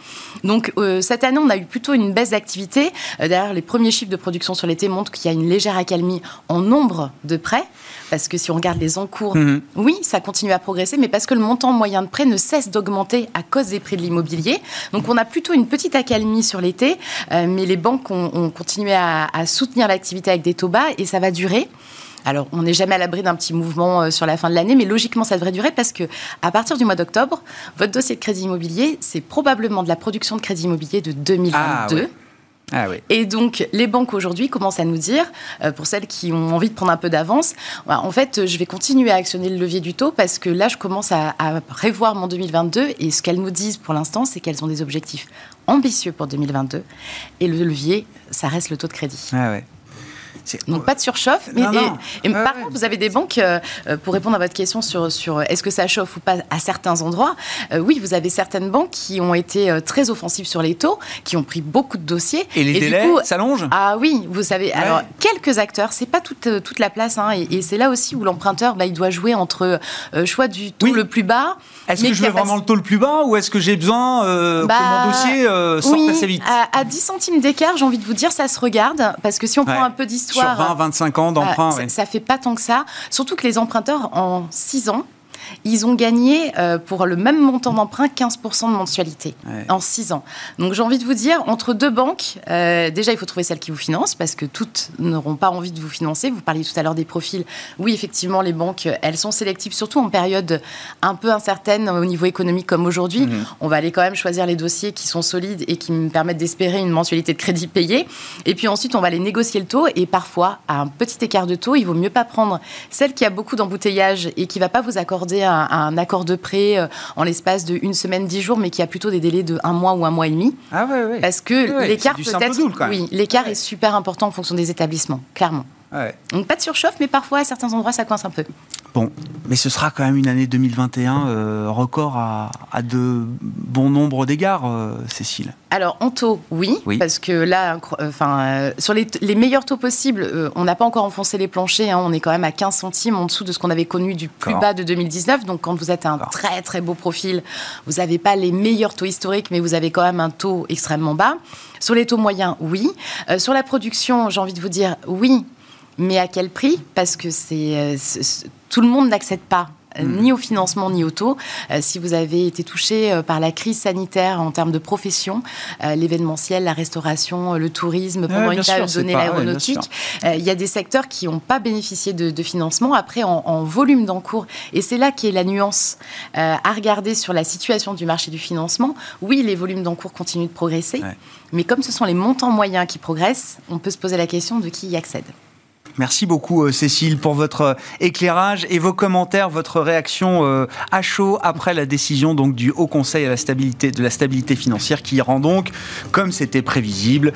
Donc cette année, on a eu plutôt une baisse d'activité. D'ailleurs, les premiers chiffres de production sur l'été montrent qu'il y a une légère accalmie en nombre de prêts. Parce que si on regarde les encours, mhm. oui, ça continue à progresser, mais parce que le montant moyen de prêt ne cesse d'augmenter à cause des prix de l'immobilier. Donc on a plutôt une petite accalmie sur l'été, euh, mais les banques ont, continué à, soutenir l'activité avec des taux bas et ça va durer. Alors, on n'est jamais à l'abri d'un petit mouvement euh, sur la fin de l'année, mais logiquement, ça devrait durer parce que à partir du mois d'octobre, votre dossier de crédit immobilier, c'est probablement de la production de crédit immobilier de 2022. Ah Et donc, les banques aujourd'hui commencent à nous dire, euh, pour celles qui ont envie de prendre un peu d'avance, en fait, je vais continuer à actionner le levier du taux parce que là, je commence à, à prévoir mon 2022 et ce qu'elles nous disent pour l'instant, c'est qu'elles ont des objectifs ambitieux pour 2022 et le levier, ça reste le taux de crédit. Ah ouais. Donc pas de surchauffe. Mais, Et, par contre, vous avez des banques, euh, euh, pour répondre à votre question sur, sur est-ce que ça chauffe ou pas à certains endroits, euh, oui, vous avez certaines banques qui ont été très offensives sur les taux, qui ont pris beaucoup de dossiers. Et les délais s'allongent Ah oui, vous savez, alors quelques acteurs, c'est pas toute, toute la place, hein, et, c'est là aussi où l'emprunteur, bah, il doit jouer entre choix du taux le plus bas. Est-ce que je veux vraiment le taux le plus bas ou est-ce que j'ai besoin que bah, mon dossier sorte assez vite? à, à 10 centimes d'écart, j'ai envie de vous dire, ça se regarde, parce que si on prend un peu sur 20, 25 ans d'emprunt. Ça, ça fait pas tant que ça. Surtout que les emprunteurs, en 6 ans, ils ont gagné euh, pour le même montant d'emprunt 15% de mensualité en 6 ans. Donc j'ai envie de vous dire, entre deux banques, euh, déjà il faut trouver celle qui vous finance parce que toutes n'auront pas envie de vous financer. Vous parliez tout à l'heure des profils. Oui, effectivement, les banques, elles sont sélectives, surtout en période un peu incertaine au niveau économique comme aujourd'hui. Mhm. On va aller quand même choisir les dossiers qui sont solides et qui me permettent d'espérer une mensualité de crédit payée. Et puis ensuite, on va aller négocier le taux et parfois, à un petit écart de taux, il vaut mieux pas prendre celle qui a beaucoup d'embouteillage et qui va pas vous accorder un, accord de prêt euh, en l'espace de une semaine, dix jours, mais qui a plutôt des délais de un mois ou un mois et demi. Ah ouais, ouais. Parce que l'écart peut-être, oui, l'écart est super important en fonction des établissements, clairement. Donc pas de surchauffe, mais parfois à certains endroits ça coince un peu. Bon, mais ce sera quand même une année 2021 euh, record à, de bon nombre d'égards, euh, Cécile. Alors en taux, oui, parce que là, enfin, euh, sur les, meilleurs taux possibles, on n'a pas encore enfoncé les planchers. Hein, on est quand même à 15 centimes en dessous de ce qu'on avait connu du plus bas de 2019. Donc quand vous êtes un très très beau profil, vous n'avez pas les meilleurs taux historiques, mais vous avez quand même un taux extrêmement bas. Sur les taux moyens, oui. sur la production, j'ai envie de vous dire oui, mais à quel prix? Parce que c'est tout le monde n'accède pas euh, hmm. ni au financement ni au taux. Euh, si vous avez été touché par la crise sanitaire en termes de profession, l'événementiel, la restauration, le tourisme, pendant une période donnée, l'aéronautique, il y a des secteurs qui n'ont pas bénéficié de, financement. Après, en, volume d'encours, et c'est là qu'est la nuance à regarder sur la situation du marché du financement. Oui, les volumes d'encours continuent de progresser, mais comme ce sont les montants moyens qui progressent, on peut se poser la question de qui y accède. Merci beaucoup euh, Cécile pour votre euh, éclairage et vos commentaires, votre réaction euh, à chaud après la décision donc du Haut Conseil à la stabilité de la stabilité financière qui rend donc, comme c'était prévisible,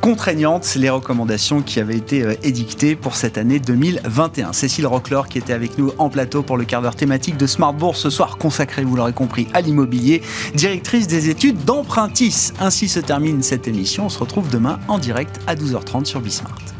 contraignantes les recommandations qui avaient été édictées pour cette année 2021. Cécile Rocklor qui était avec nous en plateau pour le quart d'heure thématique de Smart Bourse ce soir consacré, vous l'aurez compris, à l'immobilier, directrice des études d'Empruntis. Ainsi se termine cette émission. On se retrouve demain en direct à 12h30 sur Bismart.